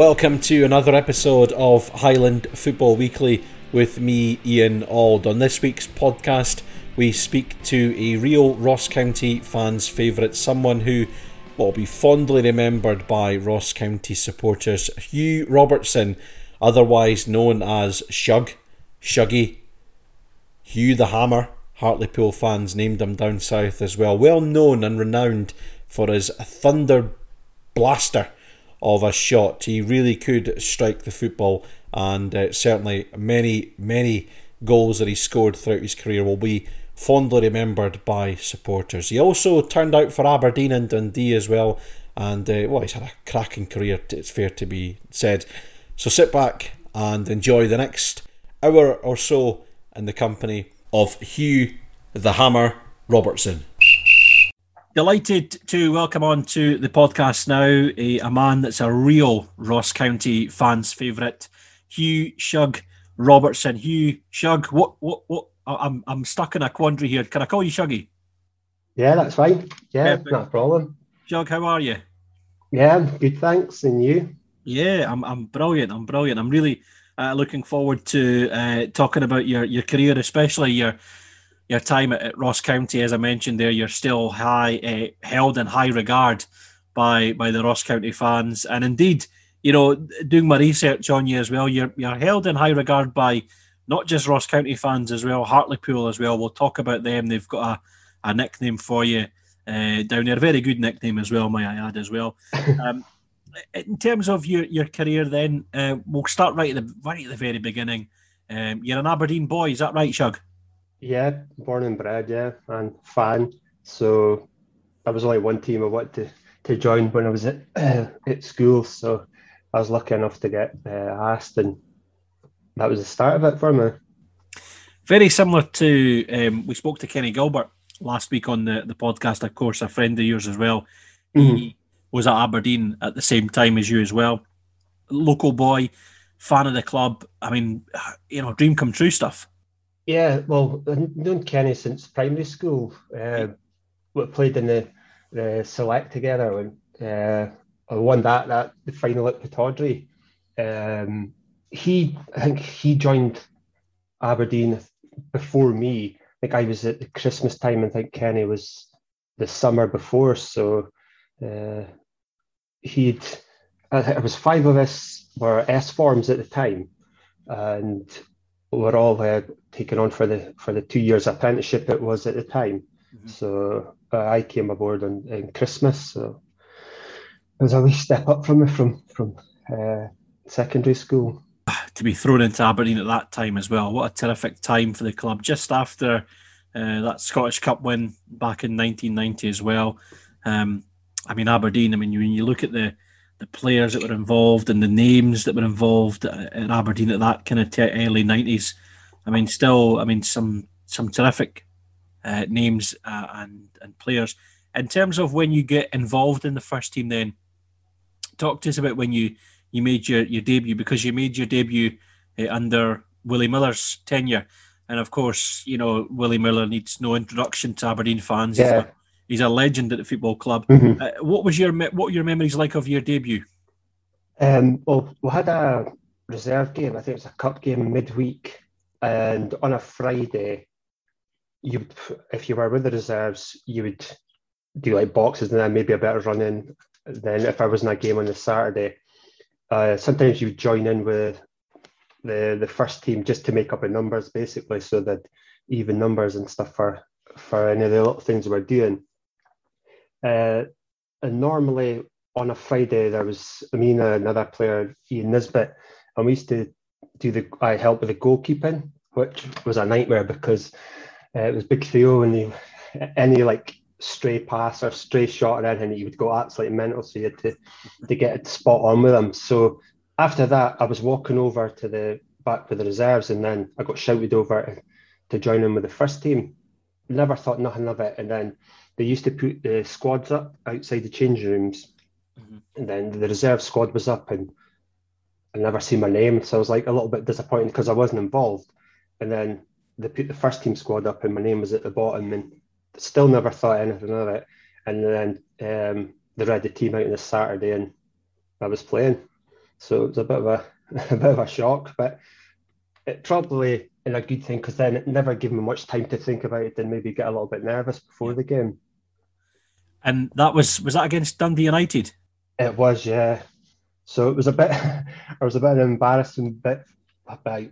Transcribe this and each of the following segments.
Welcome to another episode of Highland Football Weekly with me, Ian Auld. On this week's podcast, we speak to a real Ross County fans' favourite, someone who will be fondly remembered by Ross County supporters, Hugh Robertson, otherwise known as Shug, Shuggy, Hugh the Hammer. Hartlepool fans named him down south as well. Well known and renowned for his thunder blaster of a shot. He really could strike the football, and uh, certainly many, many goals that he scored throughout his career will be fondly remembered by supporters. He also turned out for Aberdeen and Dundee as well, and uh, well, he's had a cracking career, it's fair to be said. So sit back and enjoy the next hour or so in the company of Hugh the Hammer Robertson. Delighted to welcome on to the podcast now a, a man that's a real Ross County fans' favourite, Hugh Shug Robertson. Hugh Shug, what, what, what? I'm, I'm stuck in a quandary here. Can I call you Shuggy? Yeah, that's fine. Yeah, Perfect. not a problem. Shug, how are you? Yeah, I'm good, thanks. And you? Yeah, I'm, I'm brilliant. I'm brilliant. I'm really uh, looking forward to uh, talking about your, your career, especially your your time at, at, Ross County, as I mentioned there, you're still high uh, held in high regard by by the Ross County fans, and indeed, you know, doing my research on you as well, you're you're held in high regard by not just Ross County fans as well, Hartlepool as well. We'll talk about them. They've got a, a nickname for you uh, down there, a very good nickname as well, may I add as well. Um, in terms of your, your career, then uh, we'll start right at the right at the very beginning. Um, you're an Aberdeen boy, is that right, Shug? Yeah, born and bred, yeah, and fan. So that was only one team I wanted to, to join when I was at uh, at school. So I was lucky enough to get uh, asked, and that was the start of it for me. Very similar to um, we spoke to Kenny Gilbert last week on the, the podcast. Of course, a friend of yours as well. Mm-hmm. He was at Aberdeen at the same time as you as well. Local boy, fan of the club. I mean, you know, dream come true stuff. Yeah, well, I've known Kenny since primary school. Uh, we played in the, the select together, and uh, I won that that the final at Pittodrie. Um, he, I think, he joined Aberdeen before me. I think I was at the Christmas time, and I think Kenny was the summer before. So uh, he'd, I think it was five of us were S forms at the time, and were all uh, taken on for the for the two years apprenticeship it was at the time. Mm-hmm. So uh, I came aboard on, in Christmas. So it was a wee step up from from from uh, secondary school. To be thrown into Aberdeen at that time as well, what a terrific time for the club! Just after uh, that Scottish Cup win back in 1990 as well. Um, I mean Aberdeen. I mean when you look at the the players that were involved and the names that were involved at Aberdeen at that kind of t- early nineties. I mean, still, I mean, some some terrific uh, names uh, and and players. In terms of when you get involved in the first team, then talk to us about when you you made your your debut because you made your debut uh, under Willie Miller's tenure. And of course, you know Willie Miller needs no introduction to Aberdeen fans. Yeah he's a legend at the football club. Mm-hmm. Uh, what was your what were your memories like of your debut? Um, well, we had a reserve game. I think it was a cup game midweek, and on a Friday, you if you were with the reserves, you would do like boxes and then maybe a bit of running. Then if I was in a game on the Saturday, uh, sometimes you would join in with the the first team just to make up the numbers, basically, so that even numbers and stuff for for any of the little things we're doing. Uh, and normally on a Friday, there was and another player, Ian Nisbet, and we used to do the, I help with the goalkeeping, which was a nightmare because uh, it was Big Theo and the, any like stray pass or stray shot or anything, he would go absolutely mental. So you had to, to get it spot on with him. So after that, I was walking over to the back with the reserves and then I got shouted over to join in with the first team. Never thought nothing of it. And then they used to put the squads up outside the change rooms, mm-hmm. and then the reserve squad was up, and I never seen my name, so I was like a little bit disappointed because I wasn't involved. And then they put the first team squad up, and my name was at the bottom, and still never thought anything of it. And then um, they read the team out on a Saturday, and I was playing. So it was a bit of a, a bit of a shock, but it probably in a good thing because then it never gave me much time to think about it and maybe get a little bit nervous before the game. And that was was that against Dundee United? It was, yeah. So it was a bit, I was a bit an embarrassing bit about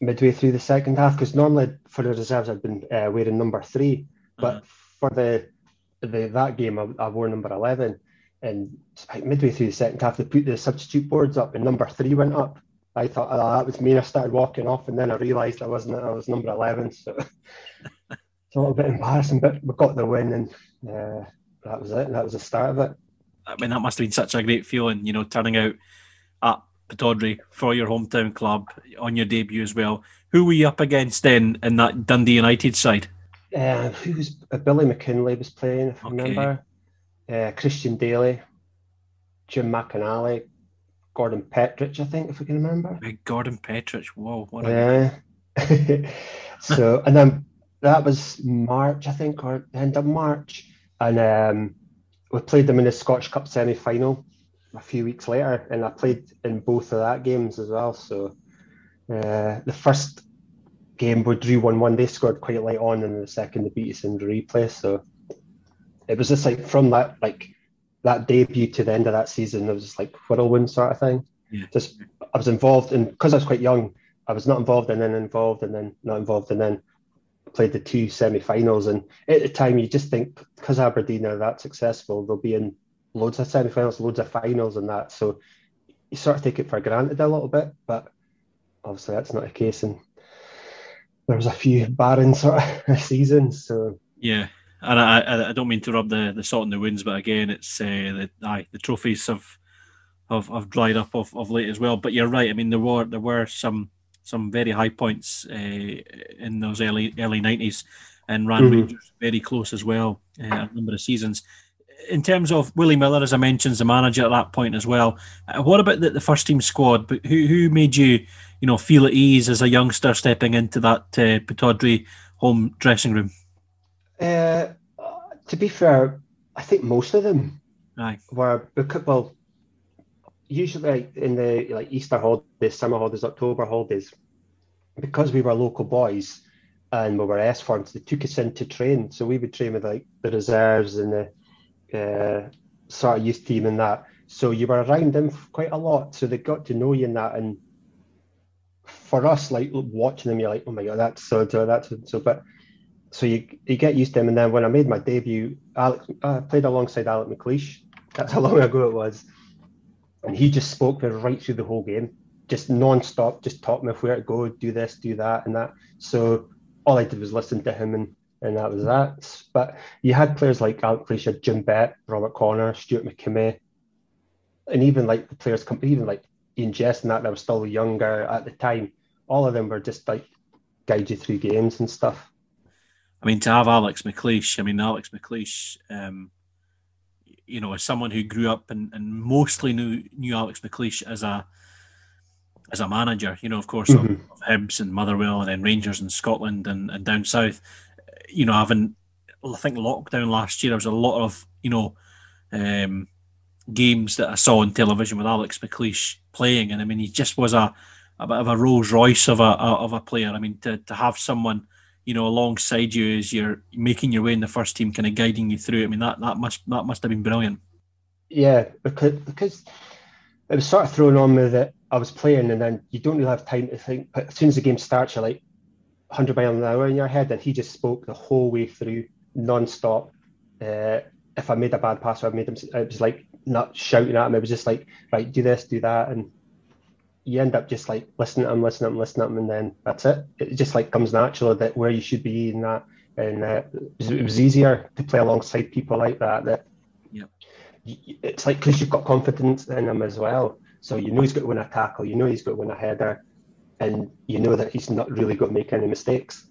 midway through the second half because normally for the reserves I'd been uh, wearing number three, but uh-huh. for the the that game I, I wore number eleven, and about midway through the second half they put the substitute boards up and number three went up. I thought oh, that was me. And I started walking off, and then I realised I wasn't. I was number eleven, so it's a little bit embarrassing. But we got the win, and uh, that was it. That was the start of it. I mean, that must have been such a great feeling, you know, turning out at Pittodrie for your hometown club on your debut as well. Who were you up against then in that Dundee United side? Uh, who was uh, Billy McKinlay was playing, if I remember. Uh, Christian Dailly, Jim McInally, Gordon Petric, I think, if I can remember. Big Gordon Petric, whoa, what a yeah. so, and then that was March, I think, or end of March, and um, we played them in the Scotch Cup semi final a few weeks later, and I played in both of that games as well. So uh, the first game we drew one one. They scored quite late on, and the second they beat us in the replay. So it was just like from that like that debut to the end of that season, it was just like whirlwind sort of thing. Yeah. Just I was involved in because I was quite young. I was not involved and then involved and then not involved and then played the two semi-finals. And at the time, you just think because Aberdeen are that successful, they'll be in loads of semi-finals, loads of finals, and that. So you sort of take it for granted a little bit, but obviously that's not the case. And there was a few barren sort of seasons. So yeah. And I, I don't mean to rub the, the salt in the wounds, but again, it's uh, the aye, the trophies have have, have dried up of, of late as well. But you're right. I mean, there were there were some some very high points uh, in those early early nineties, and ran mm-hmm. Rangers very close as well uh, a number of seasons. In terms of Willie Miller, as I mentioned, the manager at that point as well. Uh, what about the, the, first team squad? But who who made you you know feel at ease as a youngster stepping into that uh, Pittodrie home dressing room? Uh, to be fair, I think most of them Aye. were well usually in the like Easter holidays, summer holidays, October holidays, because we were local boys and we were S forms, they took us in to train. So we would train with like the reserves and the uh, sort of youth team and that. So you were around them quite a lot. So they got to know you in that. And for us, like watching them, you're like, oh my god, that's so so that's so. But so you you get used to them. And then when I made my debut, Alex, I played alongside Alec McLeish. That's how long ago it was and he just spoke me right through the whole game, just non-stop, just taught me where to go, do this, do that, and that. So all I did was listen to him, and and that was that. But you had players like Alec Glacier, Jim Bett, Robert Connor, Stewart McKimmie, and even like the players, even like Eoin Jess and that, that were still younger at the time. All of them were just like guide you through games and stuff. I mean, to have Alex McLeish, I mean, Alex McLeish, um, you know, as someone who grew up and, and mostly knew knew Alex McLeish as a as a manager, you know, of course, mm-hmm. of, of Hibs and Motherwell and then Rangers in Scotland and, and down south, you know, having I think lockdown last year, there was a lot of you know um, games that I saw on television with Alex McLeish playing, and I mean, he just was a a bit of a Rolls Royce of a of a player. I mean, to to have someone you know, alongside you as you're making your way in the first team, kind of guiding you through. I mean, that that must that must have been brilliant. Yeah, because because it was sort of thrown on me that I was playing, and then you don't really have time to think. But as soon as the game starts, you're like 100 miles an hour in your head, and he just spoke the whole way through, non-stop. Uh, if I made a bad pass, or I made him. It was like not shouting at him. It was just like, right, do this, do that, and you end up just like listening to them, listening to them, listening to them, and then that's it. It just like comes natural that where you should be in that, and uh, it was easier to play alongside people like that. That yeah, it's like because you've got confidence in him as well, so you know he's got to win a tackle, you know he's got to win a header, and you know that he's not really going to make any mistakes.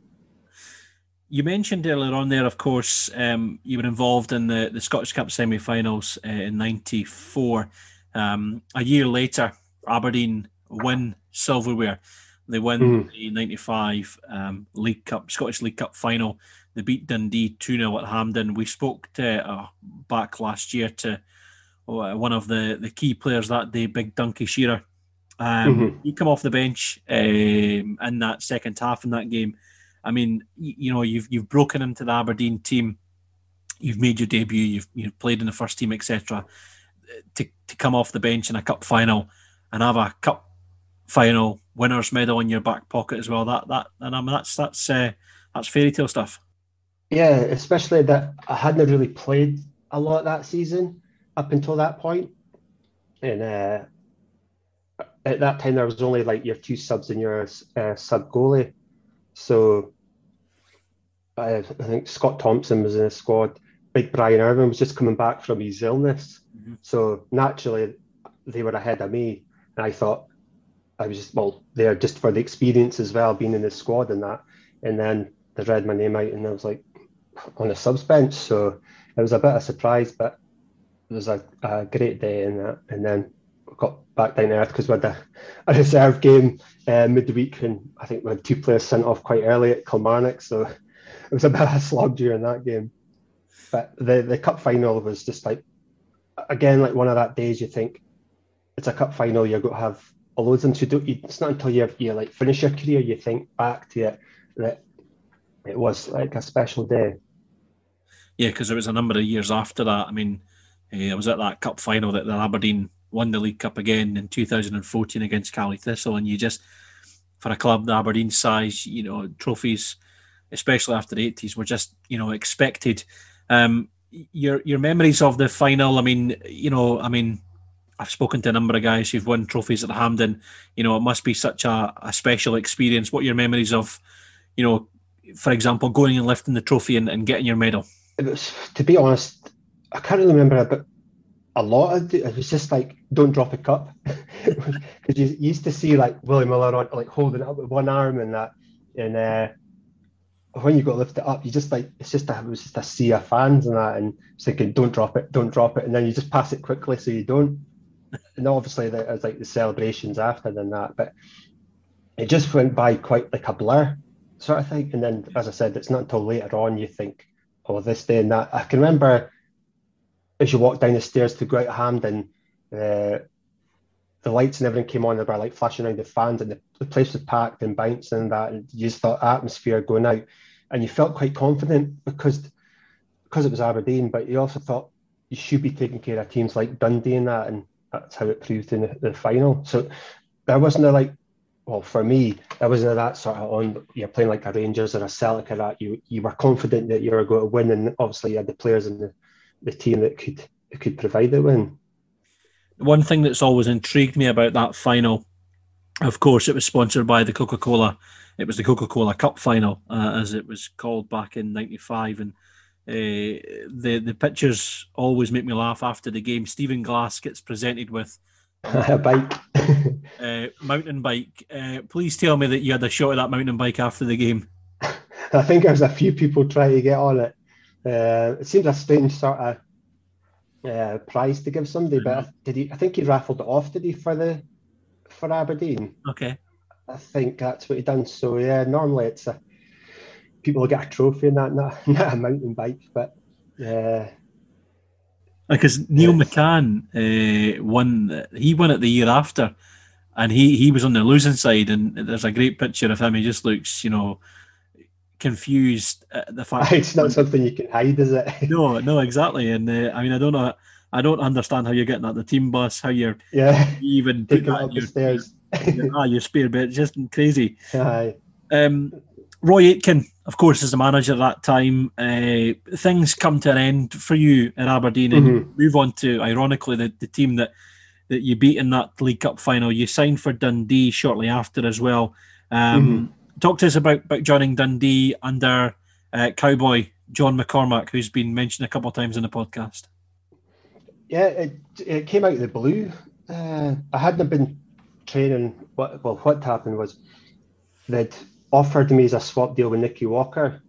You mentioned earlier on there, of course, um, you were involved in the, the Scottish Cup semi-finals uh, in '94. Um, a year later, Aberdeen win silverware. They win mm. the 95 um, League Cup, Scottish League Cup final. They beat Dundee 2 0 at Hampden. We spoke to, uh, back last year to one of the, the key players that day, Big Donkey Shearer. Um, mm-hmm. You come off the bench um, in that second half in that game. I mean, you, you, know, you've you've broken into the Aberdeen team, you've made your debut, you've you've played in the first team, etc. To to come off the bench in a cup final and have a cup final winners medal in your back pocket as well. That that and I mean that's that's uh, that's fairy tale stuff. Yeah, especially that I hadn't really played a lot that season up until that point, and uh, at that time there was only like your two subs and your uh, sub goalie, so I, I, think Scott Thompson was in the squad. Big Brian Irvine was just coming back from his illness, mm-hmm. so naturally they were ahead of me, and I thought I was just well there just for the experience as well, being in the squad and that, and then they read my name out, and I was like on the subs bench, so it was a bit of a surprise, but it was a, a great day and that, and then got back down to earth because we had a, a reserve game uh, midweek, and I think we had two players sent off quite early at Kilmarnock, so it was a bit of a slog during that game. But the the cup final was just like again like one of that days you think it's a cup final you're going to have of them. Don't, it's not until you you like finish your career you think back to it that it was like a special day. Yeah, because it was a number of years after that. I mean, uh, I was at that cup final that the Aberdeen won the League Cup again in 2014 against Caley Thistle, and you just for a club the Aberdeen size, you know, trophies, especially after the 80s, were just you know expected. Um, your your memories of the final. I mean, you know, I mean, I've spoken to a number of guys who've won trophies at Hampden. You know, it must be such a, a special experience. What are your memories of, you know, for example, going and lifting the trophy and, and getting your medal? Was, to be honest, I can't really remember but a lot of it. It was just like, don't drop a cup. Because you used to see like Willie Miller on, like holding it up with one arm and that. And uh, when you got to lift it up, you just like, it's just a, it was just a sea of fans and that. And thinking, don't drop it, don't drop it. And then you just pass it quickly so you don't and obviously there's like the celebrations after than that, but it just went by quite like a blur sort of thing. And then, as I said, it's not until later on you think, oh, this day and that. I can remember as you walk down the stairs to go out Hampden, uh, the lights and everything came on. They were like flashing around the fans, and the, the place was packed and bouncing and that. And you just thought atmosphere going out, and you felt quite confident because because it was Aberdeen. But you also thought you should be taking care of teams like Dundee and that, and that's how it proved in the, the final. So there wasn't a like, well, for me, there wasn't that sort of on. You're playing like a Rangers or a Celtic or that. You you were confident that you were going to win, and obviously you had the players in the, the team that could that could provide the win. One thing that's always intrigued me about that final, of course, it was sponsored by the Coca Cola. It was the Coca Cola Cup final, uh, as it was called back in '95, and uh, the the pictures always make me laugh after the game. Stephen Glass gets presented with a bike, uh, mountain bike. Uh, please tell me that you had a shot of that mountain bike after the game. I think there's a few people trying to get on it. Uh, it seems a strange sort of uh, prize to give somebody, but mm-hmm. did he? I think he raffled it off. Did he for the for Aberdeen? Okay. I think that's what he done. So yeah, normally it's a people will get a trophy and that, not, not a mountain bike, but yeah. Because Neil McCann uh, won, he won it the year after, and he he was on the losing side. And there's a great picture of him. He just looks, you know, confused at the fact it's not something you can hide, is it? no, no, exactly. And uh, I mean, I don't know. I don't understand how you're getting at the team bus, how you're yeah even taking up the stairs. ah, your spare bit, just crazy. Aye. Um, Roy Aitken, of course, is the manager at that time. Uh, things come to an end for you at Aberdeen and mm-hmm. move on to, ironically, the, the team that, that you beat in that League Cup final. You signed for Dundee shortly after as well. Um, mm-hmm. Talk to us about, about joining Dundee under uh, Cowboy John McCormack, who's been mentioned a couple of times in the podcast. Yeah, it, it came out of the blue. Uh, I hadn't been training. What, well, what happened was that offered me as a swap deal with Nicky Walker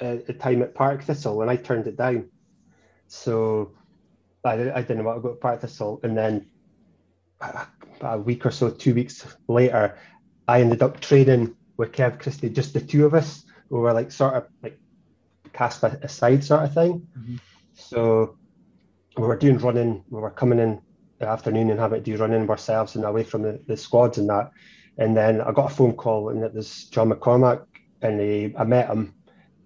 at the time at Partick Thistle, and I turned it down. So I, I didn't want to go to Partick Thistle, and then a week or so, two weeks later, I ended up training with Kev Christie, just the two of us. We were like sort of like cast aside, sort of thing. Mm-hmm. So we were doing running. We were coming in the afternoon and having to do running ourselves and away from the, the squads and that. And then I got a phone call and it was John McCormack and he, I met him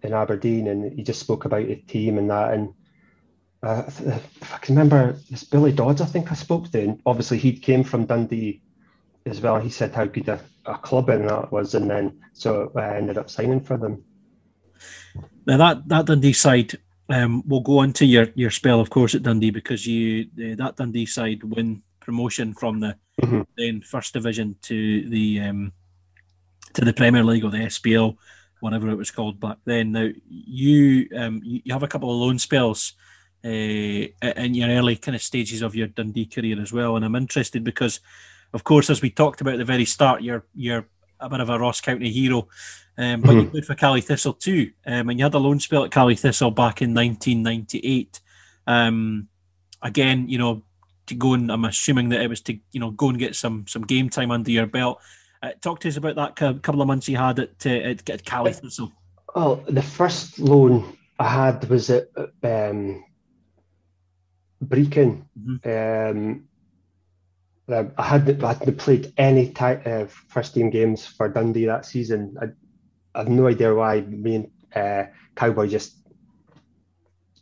in Aberdeen and he just spoke about the team and that. And uh, if I can remember, it's Billy Dodds, I think I spoke to. And obviously, he came from Dundee as well. He said how good a, a club and that was. And then so I ended up signing for them. Now, that, that Dundee side, um, we'll go into your, your spell, of course, at Dundee because you uh, that Dundee side win promotion from the mm-hmm. then first division to the um, to the Premier League or the SPL, whatever it was called back then. Now you um, you have a couple of loan spells uh, in your early kind of stages of your Dundee career as well, and I'm interested because, of course, as we talked about at the very start, you're you're a bit of a Ross County hero, um, but mm-hmm. you played for Caley Thistle too, um, and you had a loan spell at Caley Thistle back in 1998. Um, again, you know, to go and I'm assuming that it was to you know go and get some some game time under your belt. Uh, talk to us about that couple of months you had at uh, at, at Thistle. Oh, the first loan I had was at um, Brechin. Mm-hmm. Um, I hadn't, I hadn't played any type of first team games for Dundee that season. I, I have no idea why me and uh, Cowboy just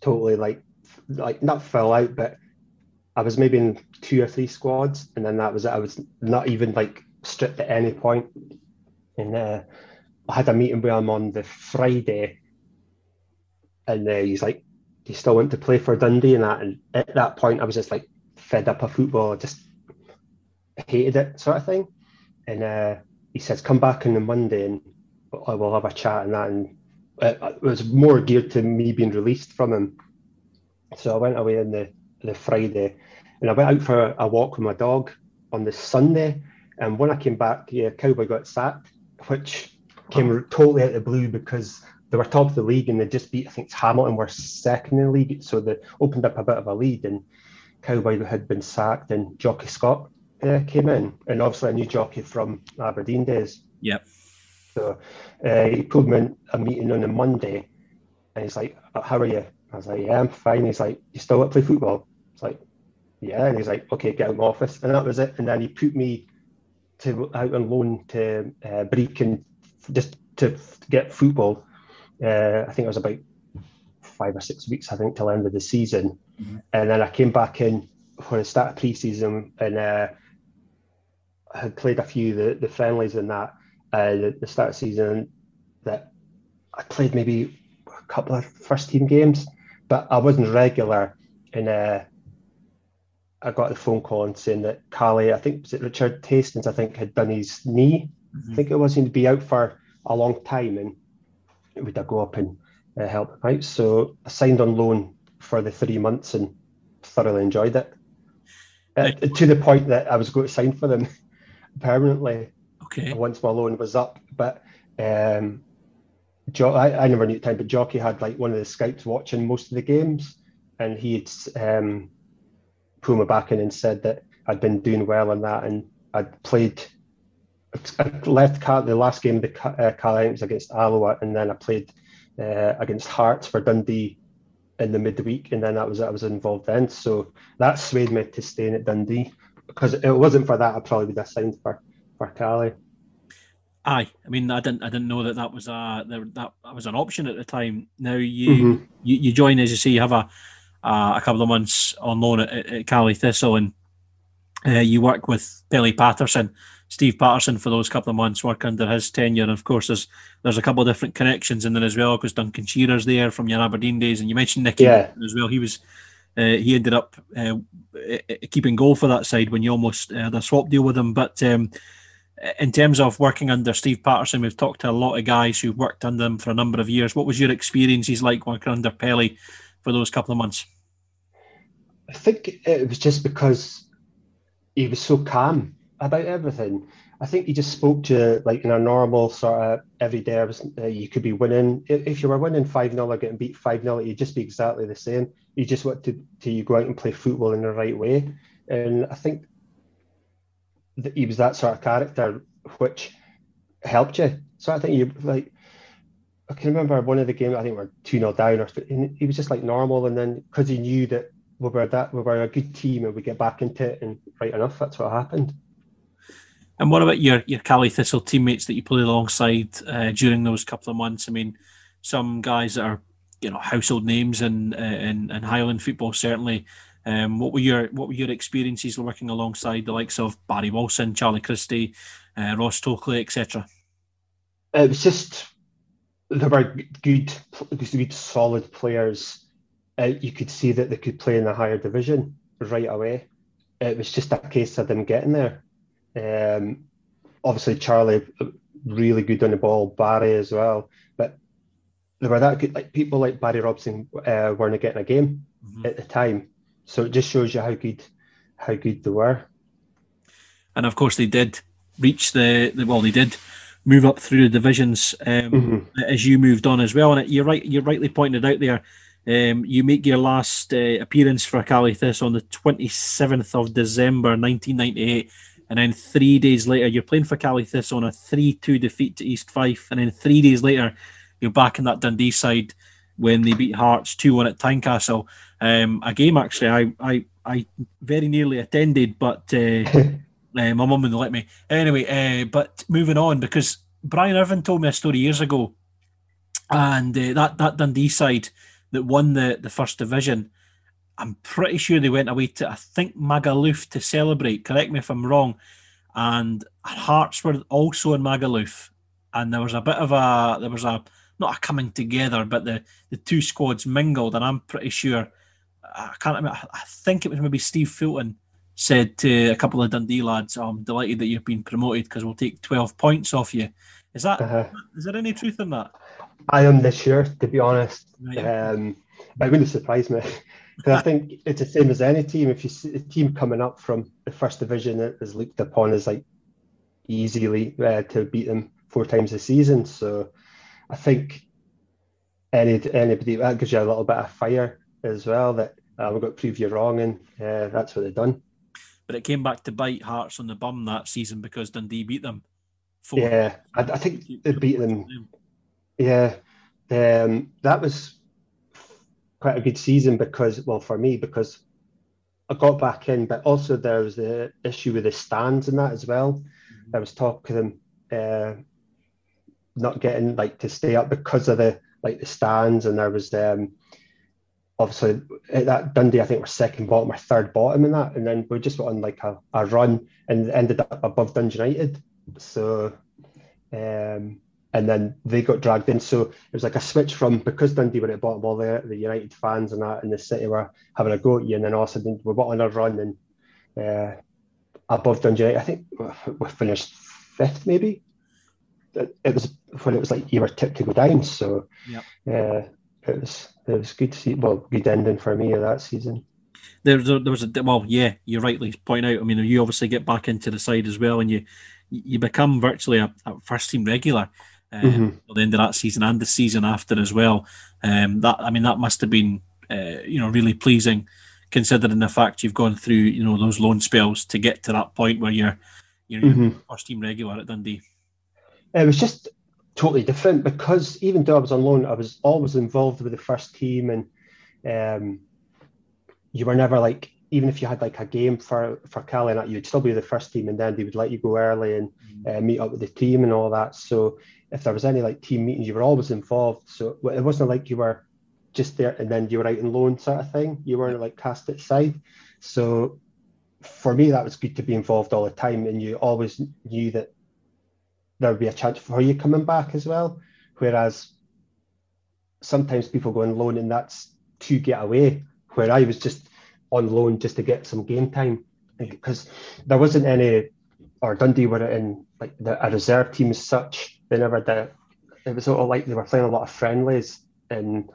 totally like like not fell out, but I was maybe in two or three squads, and then that was it. I was not even like stripped at any point. And uh, I had a meeting with him on the Friday, and uh, he's like, "Do you still want to play for Dundee?" And that, and at that point, I was just like fed up of football. I just hated it, sort of thing. And uh, he says, "Come back on the Monday, and I will have a chat." And that, and it was more geared to me being released from him. So I went away on the the Friday, and I went out for a walk with my dog on the Sunday. And when I came back, yeah, Cowboy got sacked, which came totally out of the blue because they were top of the league and they just beat, I think, Hamilton were second in the league. So they opened up a bit of a lead and Cowboy had been sacked and Jocky Scott uh, came in. And obviously a knew Jocky from Aberdeen days. Yep. So uh, he pulled me in a meeting on a Monday and he's like, how are you? I was like, yeah, I'm fine. He's like, you still want to play football? Yeah. And he's like, okay, get out of my office. And that was it. And then he put me to out on loan to uh, Brechin just to get football. Uh, I think it was about five or six weeks, I think, till the end of the season. Mm-hmm. And then I came back in for the start of pre-season and uh, I had played a few the, the friendlies in that uh, the, the start of season that I played maybe a couple of first team games, but I wasn't regular. And uh, I got a phone call and saying that Caley, I think was it Richard Hastings, I think had done his knee. Mm-hmm. I think it was going to be out for a long time, and would I go up and uh, help him out? So I signed on loan for the three months and thoroughly enjoyed it. Uh, to the point that I was going to sign for them permanently. Okay. Once my loan was up, but um, jo- I, I never knew the time, but Jocky had like one of the scouts watching most of the games, and he had um, pulled me back in and said that I'd been doing well in that and I'd played. I left the last game the uh, against Alloa, and then I played uh, against Hearts for Dundee in the midweek, and then that was I was involved then. So that swayed me to staying at Dundee because it wasn't for that I probably would have signed for for Caley. Aye, I mean, I didn't, I didn't know that that was a that, that was an option at the time. Now you, mm-hmm. you, you join as you say, you have a uh, a couple of months on loan at, at Caley Thistle, and uh, you work with Billy Patterson, Steve Paterson for those couple of months, work under his tenure. And of course, there's there's a couple of different connections in there as well, because Duncan Shearer's there from your Aberdeen days, and you mentioned Nicky yeah. as well. He was uh, he ended up uh, keeping goal for that side when you almost had a swap deal with him. But um, in terms of working under Steve Paterson, we've talked to a lot of guys who've worked under him for a number of years. What was your experiences like working under Pelly for those couple of months? I think it was just because he was so calm about everything. I think he just spoke to like in a normal sort of everyday. Uh, you could be winning if you were winning five 0 or getting beat five 0 you'd just be exactly the same. You just want to to you go out and play football in the right way, and I think that he was that sort of character which helped you. So I think you like I can remember one of the games, I think we are 2 0 down, or he was just like normal. And then because he knew that we were that we were a good team and we get back into it and right enough that's what happened. And what about your your Caley Thistle teammates that you played alongside uh, during those couple of months? I mean, some guys that are you know household names in in, in Highland football certainly. Um, what were your what were your experiences working alongside the likes of Barry Wilson, Charlie Christie, uh, Ross Tokely, etc.? It was just there were good, good, solid players. Uh, you could see that they could play in the higher division right away. It was just a case of them getting there. Um, obviously, Charlie really good on the ball, Barry as well. But there were that good, like people like Barry Robson uh, weren't getting a game mm-hmm. at the time. So it just shows you how good how good they were. And of course, they did reach the, the well, they did move up through the divisions um, mm-hmm. as you moved on as well. And you're right, you're rightly pointed out there. Um, you make your last uh, appearance for Calithis on the 27th of December 1998, and then three days later you're playing for Calithis on a 3-2 defeat to East Fife, and then three days later you're back in that Dundee side when they beat Hearts 2-1 at Tynecastle. Um, a game actually I, I I very nearly attended, but uh, Uh, my mum wouldn't let me. Anyway, uh, but moving on because Brian Irvine told me a story years ago, and uh, that that Dundee side that won the the first division, I'm pretty sure they went away to I think Magaluf to celebrate. Correct me if I'm wrong. And Hearts were also in Magaluf, and there was a bit of a there was a not a coming together, but the the two squads mingled, and I'm pretty sure I can't remember. I think it was maybe Steve Fulton said to a couple of Dundee lads, oh, "I'm delighted that you've been promoted because we'll take 12 points off you." Is that uh-huh. is there any truth in that? I am this year, to be honest. Um, it wouldn't surprise me because I think it's the same as any team. If you see a team coming up from the first division that is looked upon as like easily uh, to beat them four times a season, so I think any anybody that gives you a little bit of fire as well that uh, we've got to prove you wrong, and uh, that's what they've done but it came back to bite Hearts on the bum that season because Dundee beat them. Four. Yeah, I, I, think they beat them. Yeah, um, that was quite a good season because, well, for me, because I got back in, but also there was the issue with the stands and that as well. Mm-hmm. I was talking to them uh, not getting like to stay up because of the like the stands, and there was um, obviously at that Dundee, I think we're second bottom or third bottom in that, and then we just went on like a, a run and ended up above Dundee United. So, um, and then they got dragged in. So it was like a switch from because Dundee were at bottom, all the, the United fans and that in the city were having a go at you, and then all of a sudden we went on a run and uh, above Dundee United. I think we finished fifth, maybe. It was when it was like you were tipped to go down. So, yeah. Uh, it was it was good to see. Well, good ending for me of that season. There, there, there was a well, yeah, you rightly point out. I mean, you obviously get back into the side as well, and you you become virtually a, a first team regular um, mm-hmm. at the end of that season and the season after as well. Um, that I mean, that must have been uh, you know really pleasing, considering the fact you've gone through you know those loan spells to get to that point where you're you're mm-hmm. first team regular at Dundee. It was just totally different because even though I was on loan, I was always involved with the first team, and um, you were never like even if you had like a game for for that, you'd still be the first team, and then they would let you go early and mm. uh, meet up with the team and all that. So if there was any like team meetings, you were always involved. So it wasn't like you were just there and then you were out in loan sort of thing. You weren't like cast aside. So for me, that was good to be involved all the time, and you always knew that there would be a chance for you coming back as well. Whereas sometimes people go on loan and that's to get away, where I was just on loan just to get some game time because there wasn't any, or Dundee were in like the, a reserve team as such. They never did. It was sort of like they were playing a lot of friendlies and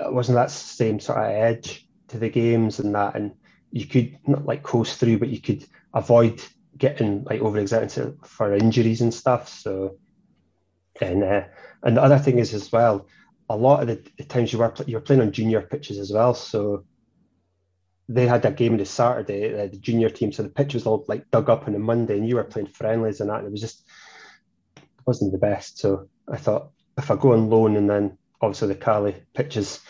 it wasn't that same sort of edge to the games and that. And you could not like coast through, but you could avoid getting like overexerted for injuries and stuff. So, and uh, and the other thing is as well, a lot of the, the times you were you were playing on junior pitches as well. So they had that game on the Saturday, uh, the junior team. So the pitch was all like dug up on a Monday, and you were playing friendlies and that. And it was just wasn't the best. So I thought if I go on loan and then obviously the Caley pitches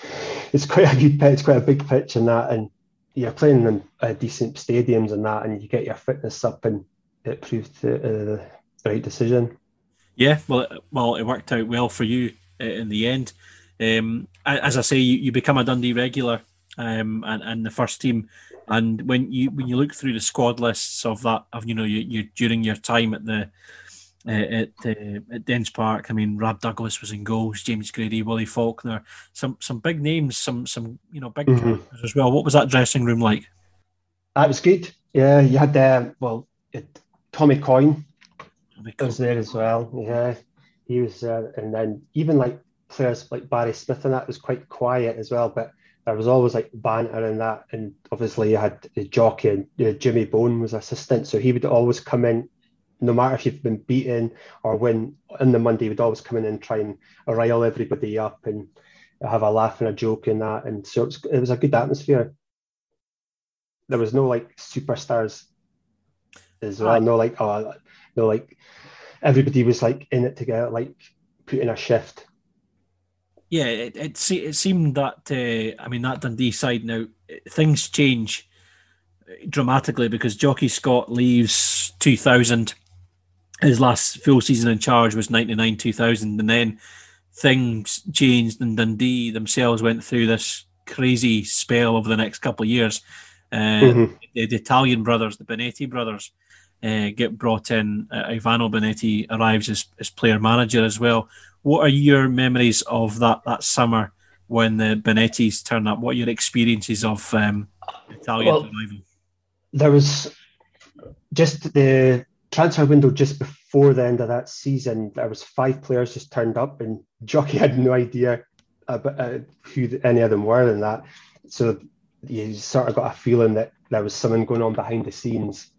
it's quite a good pitch, quite a big pitch and that, and you're playing in uh, decent stadiums and that, and you get your fitness up, and it proved the, uh, the right decision. Yeah, well, it, well, it worked out well for you uh, in the end. Um, as I say, you, you become a Dundee regular um, and, and the first team. And when you when you look through the squad lists of that of you know you, you during your time at the uh, at uh, at Dens Park, I mean Rab Douglas was in goals, James Grady, Willie Falconer, some some big names, some some you know big mm-hmm. as well. What was that dressing room like? That was good. Yeah, you had uh, well it, Tommy Coyne was there as well. Yeah, he was, uh, and then even like players like Barry Smith and that was quite quiet as well, but there was always like banter and that. And obviously, you had the Jocky and you know, Jimmy Bone was assistant, so he would always come in, no matter if you've been beaten or when on the Monday, we'd always come in and try and rile everybody up and have a laugh and a joke and that. And so it was, it was a good atmosphere. There was no like superstars as well. No like oh no like everybody was like in it together, like putting a shift yeah, it, it, it seemed that uh, I mean that Dundee side now things change dramatically because Jocky Scott leaves 2000. His last full season in charge was 99 2000, and then things changed, and Dundee themselves went through this crazy spell over the next couple of years. Uh, mm-hmm. the, the, Italian brothers, the Bonetti brothers, uh, get brought in. Uh, Ivano Bonetti arrives as, as player manager as well. What are your memories of that that summer when the Bonettis turned up? What are your experiences of um, Italian well, arrival? There was just the transfer window just before the end of that season. There was five players just turned up, and Jocky had no idea about uh, who any of them were, and that. So you sort of got a feeling that there was something going on behind the scenes.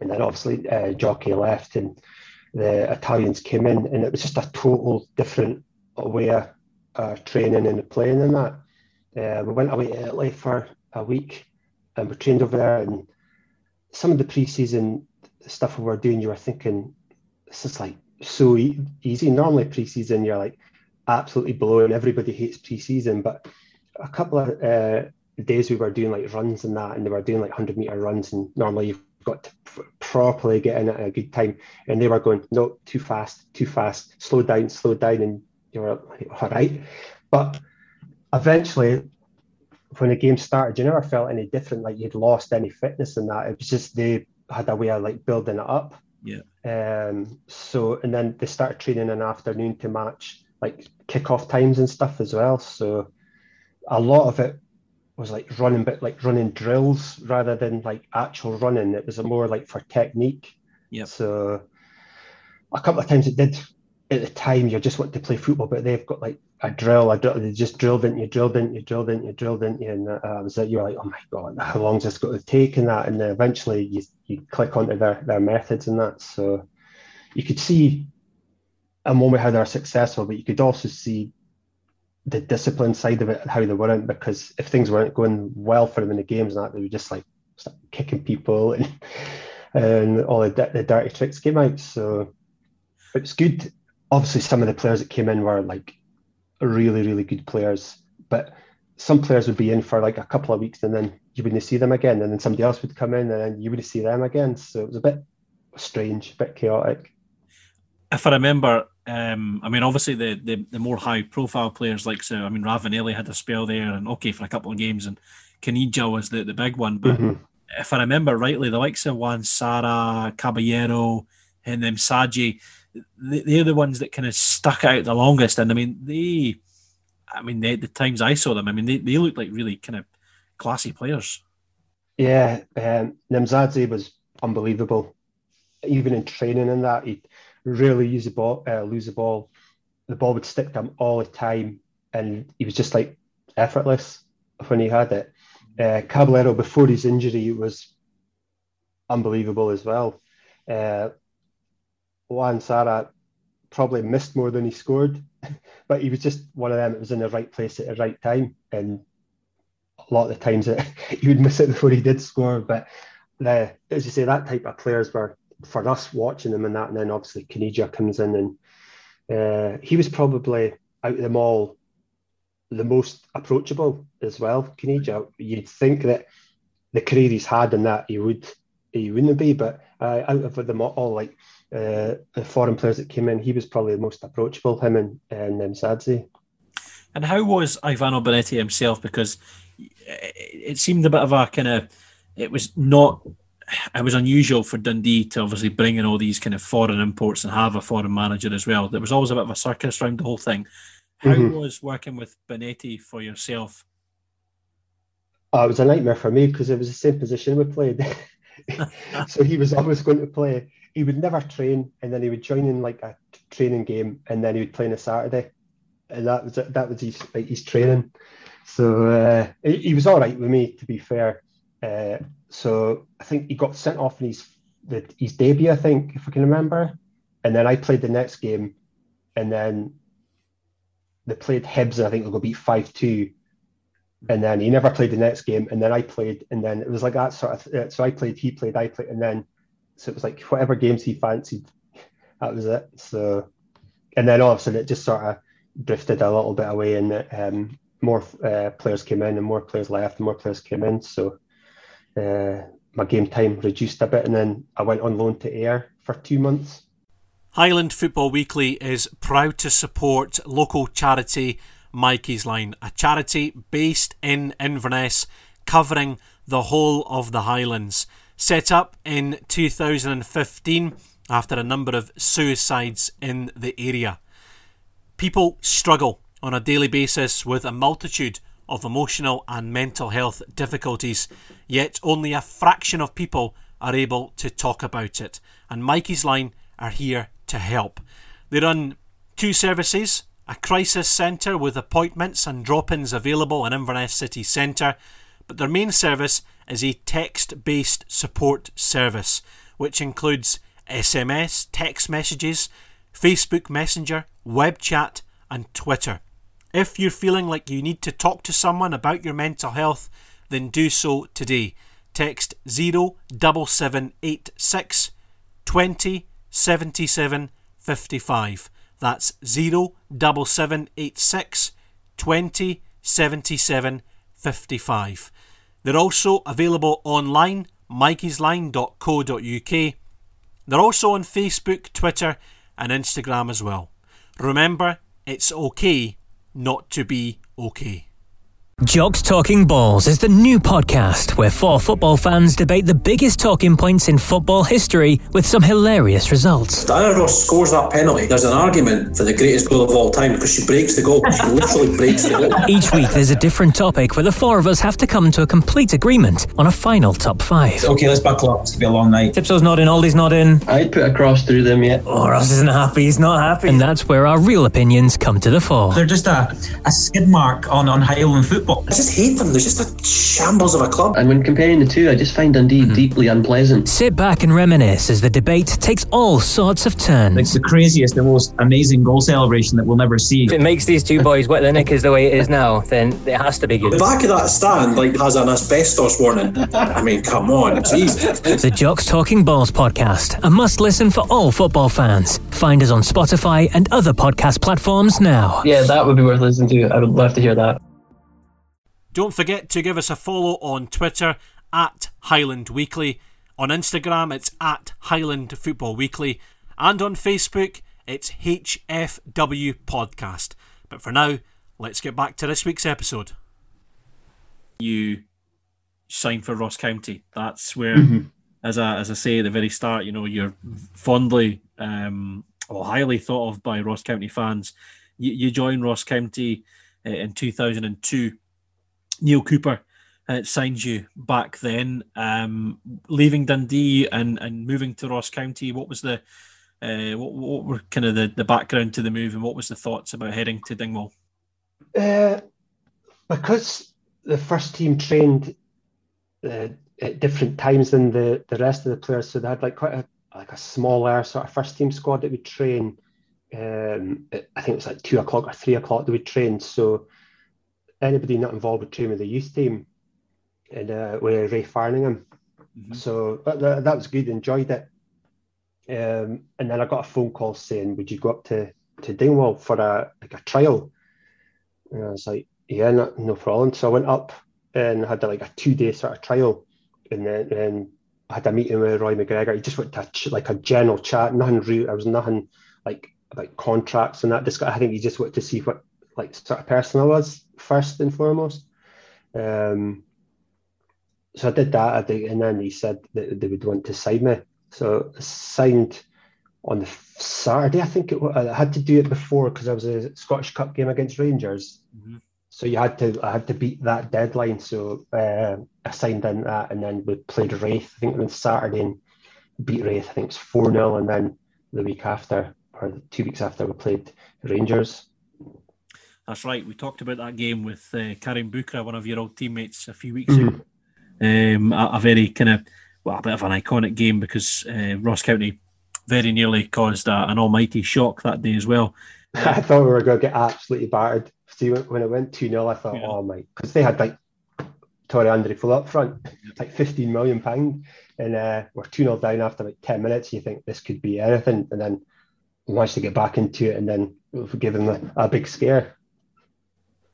And then obviously uh, Jocky left, and the Italians came in, and it was just a total different way of uh, training and playing in that. Uh, we went away to Italy for a week, and we trained over there. And some of the pre-season stuff we were doing, you were thinking, this is like so e- easy. Normally, pre-season, you're like absolutely blowing. Everybody hates pre-season, but a couple of uh, days we were doing like runs and that, and they were doing like hundred meter runs, and normally you've got to properly get in at a good time. And they were going, no, too fast, too fast, slow down, slow down. And you were like, all right. But eventually, when the game started, you never felt any different, like you'd lost any fitness in that. It was just they had a way of like building it up. Yeah. Um. So and then they started training in the afternoon to match like kickoff times and stuff as well. So a lot of it was like running, but like running drills rather than like actual running. It was more like for technique. Yeah. So a couple of times it did at the time you just want to play football, but they've got like a drill, a drill, they just drilled into you, drilled into you, drilled into you, drilled into you, and uh, was that you're like, oh my god, how long's this got to take and that, and then eventually you you click onto their their methods and that. So you could see a moment how they're successful, but you could also see the discipline side of it, how they weren't, because if things weren't going well for them in the games and that, they were just like start kicking people and and all the, the dirty tricks came out. So it's good. Obviously, some of the players that came in were like really, really good players, but some players would be in for like a couple of weeks and then you wouldn't see them again, and then somebody else would come in and then you wouldn't see them again. So it was a bit strange, a bit chaotic. If I remember, um, I mean, obviously the, the, the more high profile players like so, I mean, Ravanelli had a spell there and okay for a couple of games, and Caniggia was the, the big one. But mm-hmm. if I remember rightly, the likes of Juan Sara, Caballero, and then Saji, they're the ones that kind of stuck out the longest. And I mean, they, I mean, they, the times I saw them, I mean, they, they looked like really kind of classy players. Yeah, um, was unbelievable. Even in training and that, he really use the ball, uh, lose the ball. The ball would stick to him all the time, and he was just like effortless when he had it. Uh, Caballero before his injury was unbelievable as well. Uh, Juan Sara probably missed more than he scored, but he was just one of them that was in the right place at the right time. And a lot of the times that he would miss it before he did score. But the, as you say, that type of players were for us watching them and that, and then obviously Caniggia comes in and uh, he was probably out of them all the most approachable as well. Caniggia, you'd think that the career he's had and that he would he wouldn't be, but uh, out of them all, like uh, the foreign players that came in, he was probably the most approachable. Him and and um, Sadzi. And how was Ivano Bonetti himself? Because it seemed a bit of a kind of it was not it was unusual for Dundee to obviously bring in all these kind of foreign imports and have a foreign manager as well. There was always a bit of a circus around the whole thing. How mm-hmm. was working with Bonetti for yourself? Oh, it was a nightmare for me because it was the same position we played. so he was always going to play. He would never train, and then he would join in like a training game, and then he would play on a Saturday, and that was that was his like his training. So uh, he, he was all right with me, to be fair. Uh, so I think he got sent off in his the, his debut, I think, if I can remember. And then I played the next game, and then they played Hibs, and I think they got beat five two. And then he never played the next game, and then I played, and then it was like that sort of. Uh, so I played, he played, I played, and then so it was like whatever games he fancied, that was it. So, and then all of a sudden it just sort of drifted a little bit away, and um, more uh, players came in, and more players left, and more players came in. So uh, my game time reduced a bit, and then I went on loan to Ayr for two months. Highland Football Weekly is proud to support local charity Mikey's Line, a charity based in Inverness covering the whole of the Highlands. Set up in 2015 after a number of suicides in the area. People struggle on a daily basis with a multitude of emotional and mental health difficulties, yet only a fraction of people are able to talk about it. And Mikey's Line are here to help. They run two services a crisis centre with appointments and drop ins available in Inverness City Centre, but their main service is a text based support service, which includes SMS, text messages, Facebook Messenger, web chat, and Twitter. If you're feeling like you need to talk to someone about your mental health, then do so today. Text 07786 20 77 55. That's 07786 20 77 55. They're also available online, mikeysline.co.uk. They're also on Facebook, Twitter, and Instagram as well. Remember, it's okay not to be okay. Jocks Talking Balls is the new podcast where four football fans debate the biggest talking points in football history with some hilarious results. Diana Ross scores that penalty. There's an argument for the greatest goal of all time because she breaks the goal. She literally breaks the goal. Each week there's a different topic where the four of us have to come to a complete agreement on a final top five. Okay, let's buckle up. It's going to be a long night. Tipso's not in, Aldi's not in. I'd put a cross through them yet. Oh, Ross isn't happy. He's not happy. And that's where our real opinions come to the fore. They're just a, a skid mark on, on Highland football football. I just hate them. They're just a shambles of a club. And when comparing the two, I just find Dundee mm-hmm. deeply unpleasant. Sit back and reminisce as the debate takes all sorts of turns. It's the craziest, the most amazing goal celebration that we'll never see. If it makes these two boys wet the nick is the way it is now, then it has to be good. The back of that stand like has an asbestos warning. I mean, come on, Jesus. The Jocks Talking Balls podcast, a must listen for all football fans. Find us on Spotify and other podcast platforms now. Yeah, that would be worth listening to. I would love to hear that. Don't forget to give us a follow on Twitter at Highland Weekly. On Instagram, it's at Highland Football Weekly. And on Facebook, it's HFW Podcast. But for now, let's get back to this week's episode. You signed for Ross County. That's where, mm-hmm. as, I, as I say at the very start, you know, you're fondly um, or highly thought of by Ross County fans. You, you joined Ross County uh, in 2002 Neale Cooper uh, signed you back then. Um, leaving Dundee and, and moving to Ross County, what was the uh, what, what were kind of the, the background to the move, and what was the thoughts about heading to Dingwall? Uh, because the first team trained uh, at different times than the, the rest of the players, so they had like quite a like a smaller sort of first team squad that would train. Um, I think it was like two o'clock or three o'clock that we trained. So anybody not involved with training the youth team and uh, with Ray Farningham. Mm-hmm. So that, that, that, was good, enjoyed it. Um, and then I got a phone call saying, "Would you go up to to Dingwall for a like a trial?" And I was like, Yeah, no, no problem. So I went up and had like a two day sort of trial, and then and I had a meeting with Roy MacGregor. He just went to ch- like a general chat, nothing real. There was nothing like about contracts and that. Just I think he just wanted to see what like sort of person I was first and foremost. Um, so I did that, I think, and then he said that they would want to sign me. So I signed on the Saturday, I think it was. I had to do it before because I was a Scottish Cup game against Rangers. Mhm. So you had to, I had to beat that deadline. So uh, I signed in that, and then we played Raith. I think on Saturday and beat Raith. I think it's four 0 and then the week after, or two weeks after, we played Rangers. That's right. We talked about that game with uh, Karim Boukraa, one of your old teammates, a few weeks Mhm. ago. Um, a, a very kind of, well, a bit of an iconic game because uh, Ross County very nearly caused a, an almighty shock that day as well. I thought we were going to get absolutely battered. See, when when it went 2 0, I thought, Yeah. oh my, because they had like Tore André Flo up front, like 15 million pound, and uh, we're 2 0 down after like 10 minutes. You think this could be anything, and then we managed to get back into it, and then we give them a, a big scare.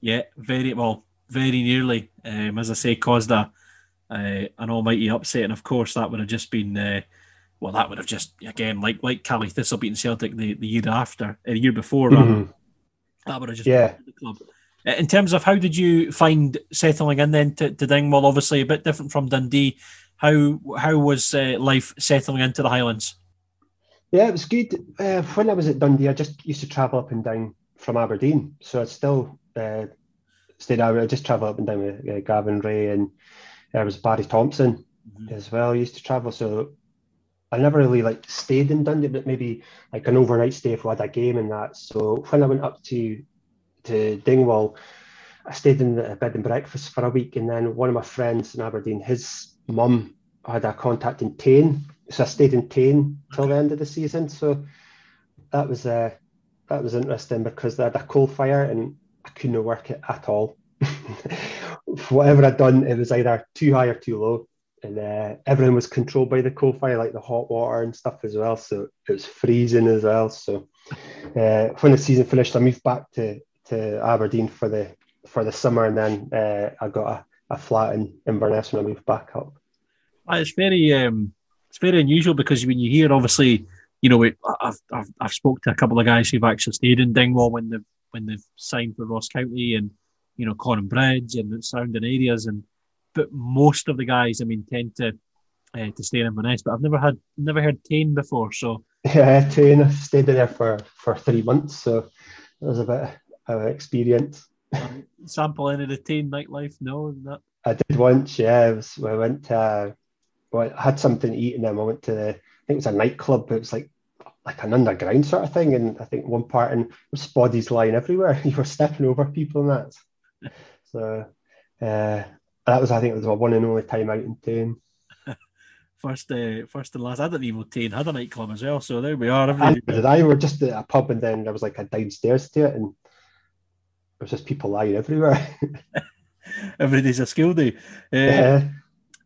Yeah, very well, very nearly. Um, as I say, caused a uh, an almighty upset, and of course that would have just been, uh, well, that would have just again like like Caley Thistle beating Celtic the, the year after, uh, the year before. Mhm. that would have just Yeah. the club. Uh, In terms of how did you find settling in then to, to Dingwall? Obviously a bit different from Dundee. How how was uh, life settling into the Highlands? Yeah, it was good. Uh, when I was at Dundee, I just used to travel up and down from Aberdeen. So I still uh, stayed out. I just travel up and down with uh, Gavin Rae and there was Barry Thompson Mhm. as well. I used to travel. So I never really like stayed in Dundee, but maybe like an overnight stay if we had a game and that. So when I went up to to Dingwall, I stayed in a bed and breakfast for a week, and then one of my friends in Aberdeen, his mum had a contact in Tain, so I stayed in Tain till the end of the season. So that was uh, that was interesting because they had a coal fire and couldn't work it at all. Whatever I'd done, it was either too high or too low, and uh, everything was controlled by the coal fire, like the hot water and stuff as well. So it was freezing as well. So uh, when the season finished, I moved back to to Aberdeen for the for the summer, and then uh, I got a, a flat in Inverness when I moved back up. It's very um, it's very unusual because when you hear obviously, you know, it, I've, I've I've spoke to a couple of guys who've actually stayed in Dingwall when they've when they've signed for Ross County and you know Conan Bridge and the surrounding areas and but most of the guys I mean tend to uh, to stay in Inverness but I've never had never heard Tain before so Yeah, Tain, I stayed there for for three months, so it was a bit of experience. sample any of the Tain nightlife no that I did once, yeah. It was, I went to, uh, well, I had something to eat, and then I went to, the, I think it was a nightclub, but it was like like an underground sort of thing. And I think one part, and there was bodies lying everywhere. You were stepping over people and that. So uh, that was, I think, it was my one and only time out in Tain. first uh, first and last I didn't even Tain had a nightclub as well so there we are everybody, did I? We were just at a pub, and then there was like a downstairs to it, and there was just people lying everywhere. Every day's a school day uh, yeah.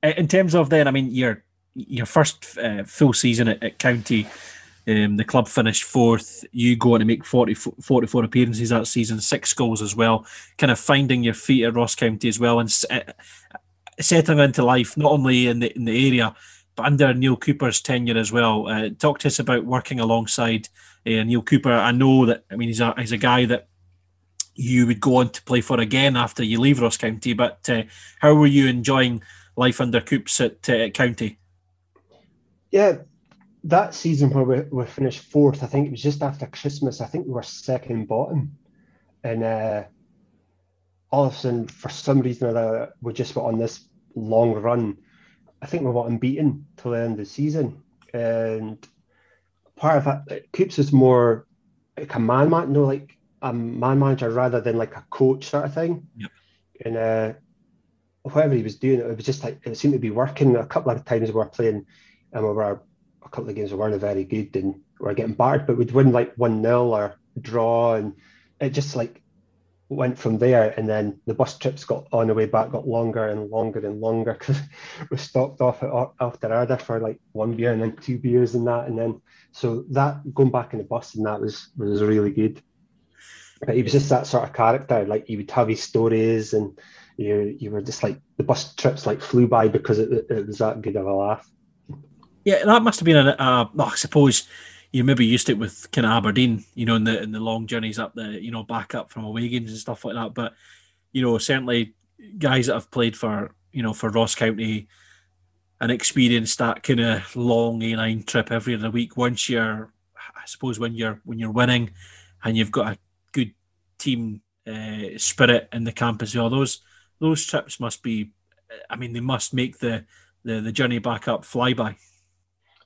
in terms of then, I mean, your your first uh, full season at, at County, um, the club finished fourth. You go on to make 40, 44 appearances that season, six goals as well. Kind of finding your feet at Ross County as well, and uh, settling into life not only in the in the area but under Neale Cooper's tenure as well. Uh, talk to us about working alongside uh, Neale Cooper. I know that I mean he's a he's a guy that you would go on to play for again after you leave Ross County. But uh, how were you enjoying life under Coops at, uh, at County? yeah, that season where we, we finished fourth, I think it was just after Christmas. I think we were second bottom, and uh, all of a sudden, for some reason or other, we just went on this long run. I think we were unbeaten till the end of the season, and part of that, keeps us more like a man man, no, like a man manager rather than like a coach sort of thing. Yep. And uh, whatever he was doing, it was just like it seemed to be working. A couple of times we were playing, and we were a couple of games we weren't very good and we were getting battered, but we'd win like one 0 or draw, and it just like went from there. And then the bus trips got on the way back got longer and longer and longer because we stopped off at after Arda for like one beer and then two beers and that, and then so that going back in the bus and that was was really good. but he was just that sort of character. Like he would have his stories, and you you were just like the bus trips like flew by because it, it was that good of a laugh. Yeah, that must have been a. Uh, I suppose you maybe used it with kind of Aberdeen, you know, in the in the long journeys up the, you know, back up from away games and stuff like that. But you know, certainly guys that have played for, you know, for Ross County and experienced that kind of long A9 trip every other week. Once you're, I suppose, when you're when you're winning, and you've got a good team uh, spirit in the camp as well. Those those trips must be, I mean, they must make the the, the journey back up fly by.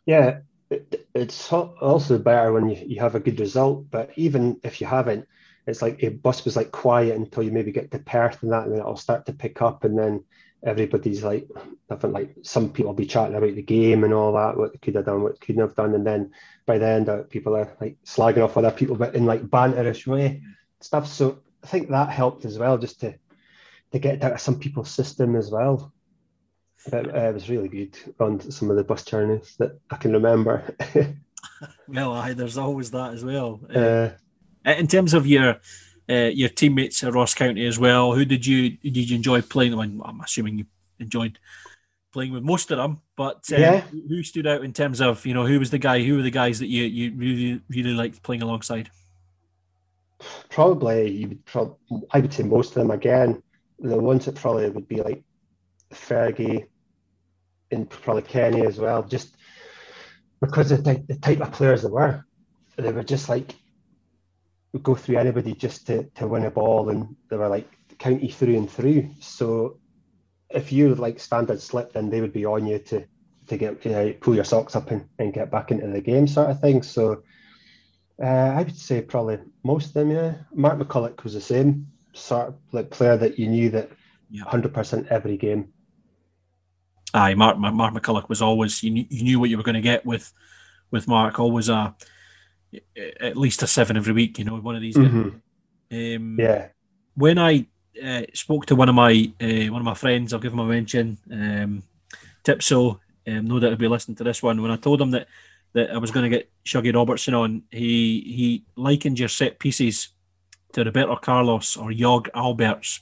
Yeah, it, it's also better when you, you have a good result. But even if you haven't, it's like a bus was like quiet until you maybe get to Perth and that, and then it'll start to pick up, and then everybody's like different. Like some people will be chatting about the game and all that, what they could have done, what couldn't have done, and then by the end, people are like slagging off other people, but in like banterish way stuff. So I think that helped as well, just to to get out of some people's system as well. But uh, it was really good on some of the bus journeys that I can remember. well, aye, there's always that as well. Uh, in terms of your uh, your teammates at Ross County as well, who did you did you enjoy playing? with? I'm assuming you enjoyed playing with most of them, but uh, yeah. who stood out in terms of you know who was the guy? Who were the guys that you you really really liked playing alongside? Probably you would probably I would say most of them again. The ones that probably would be like Fergie, and probably Kenny as well, just because of the, the type of players they were. They were just like would go through anybody just to, to win a ball, and they were like county through and through. So if you like standard slip, then they would be on you to to get you know, pull your socks up and, and get back into the game, sort of thing. So uh, I would say probably most of them. Yeah, Mark McCulloch was the same sort of like player that you knew that hundred yeah. percent every game aye, Mark Mark McCulloch was always you knew, you knew what you were going to get with with Mark. Always a at least a seven every week. You know, one of these. Mm-hmm. Um, yeah. When I uh, spoke to one of my uh, one of my friends, I'll give him a mention. Um, Tipso, um, no doubt he'll be listening to this one. When I told him that that I was going to get Shuggy Robertson on, he he likened your set pieces to Roberto Carlos or Jörg Albertz.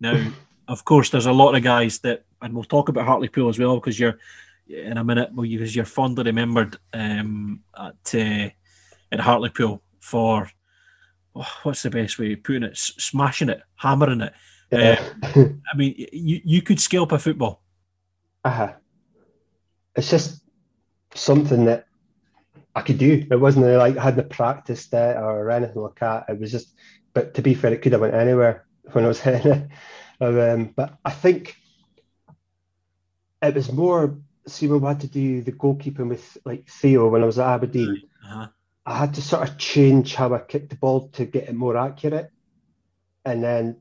Now, of course, there's a lot of guys that and we'll talk about Hartlepool as well because you're in a minute because you're fondly remembered um, at uh, at Hartlepool for oh, what's the best way of putting it? S- smashing it, hammering it. Yeah. Uh, I mean, you you could scale up a football. Uh-huh. It's just something that I could do. It wasn't like I hadn't practiced it or anything like that. It was just, but to be fair, it could have went anywhere when I was in it. Um, but I think it was more see when we had to do the goalkeeping with like Theo when I was at Aberdeen. Uh-huh. I had to sort of change how I kicked the ball to get it more accurate, and then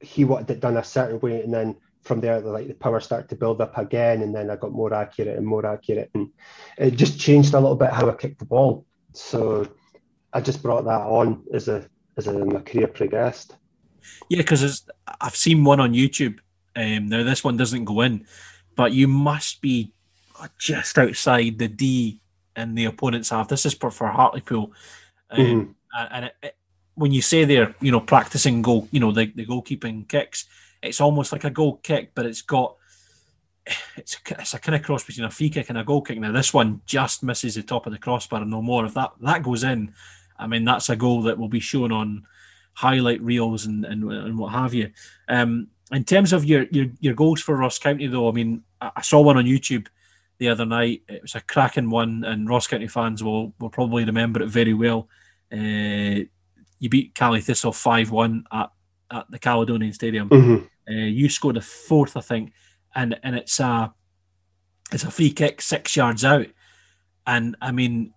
he wanted it done a certain way, and then from there, the, like the power started to build up again, and then I got more accurate and more accurate, and it just changed a little bit how I kicked the ball. So I just brought that on as a as a, my career progressed. Yeah, because I've seen one on YouTube. Um, now this one doesn't go in, but you must be just outside the D in the opponent's half. This is for, for Hartlepool. Um, mm-hmm. And it, it, when you say they're, you know, practicing goal, you know, the, the goalkeeping kicks, it's almost like a goal kick, but it's got, it's a, it's a kind of cross between a free kick and a goal kick. Now, this one just misses the top of the crossbar and no more. If that, that goes in, I mean, that's a goal that will be shown on highlight reels and, and, and what have you. Um, in terms of your, your your goals for Ross County, though, I mean, I saw one on YouTube the other night. It was a cracking one, and Ross County fans will will probably remember it very well. Uh, you beat Caley Thistle five one at at the Caledonian Stadium. Mm-hmm. Uh, you scored a fourth, I think, and and it's a it's a free kick six yards out, and I mean,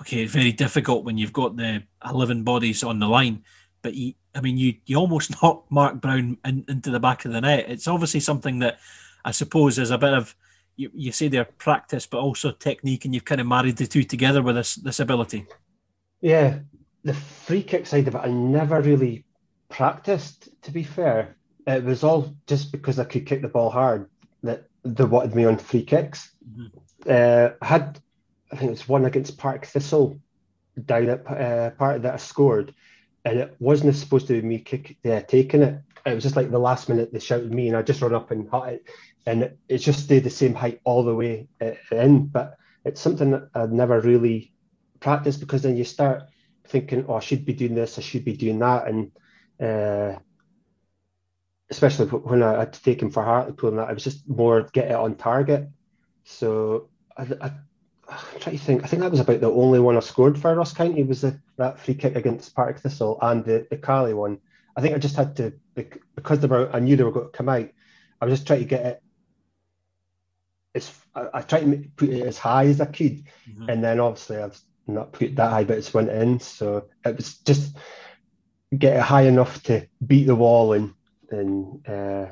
okay, very difficult when you've got the eleven bodies on the line, but you, I mean, you you almost knock Mark Brown in, into the back of the net. It's obviously something that I suppose is a bit of you, you say their practice, but also technique, and you've kind of married the two together with this this ability. Yeah, the free kick side of it, I never really practiced. To be fair, it was all just because I could kick the ball hard that they wanted me on free kicks. Mm-hmm. Uh, I had, I think it was one against Partick Thistle down at uh, part that I scored, and it wasn't supposed to be me kick, yeah, taking it. It was just like the last minute they shouted me, and I just run up and hit it, and it, it just stayed the same height all the way uh, in. But it's something that I'd never really practiced because then you start thinking, oh, I should be doing this, I should be doing that, and uh, especially when I had to take him for Hartlepool and that, I was just more get it on target. So I, I, I'm trying to think. I think that was about the only one I scored for Ross County was the, that free kick against Partick Thistle and the the Caley one. I think I just had to because they were. I knew they were going to come out. I was just trying to get it. As I, I tried to put it as high as I could, Mhm. and then obviously I've not put it that high, but it's went in. So it was just get it high enough to beat the wall and and uh,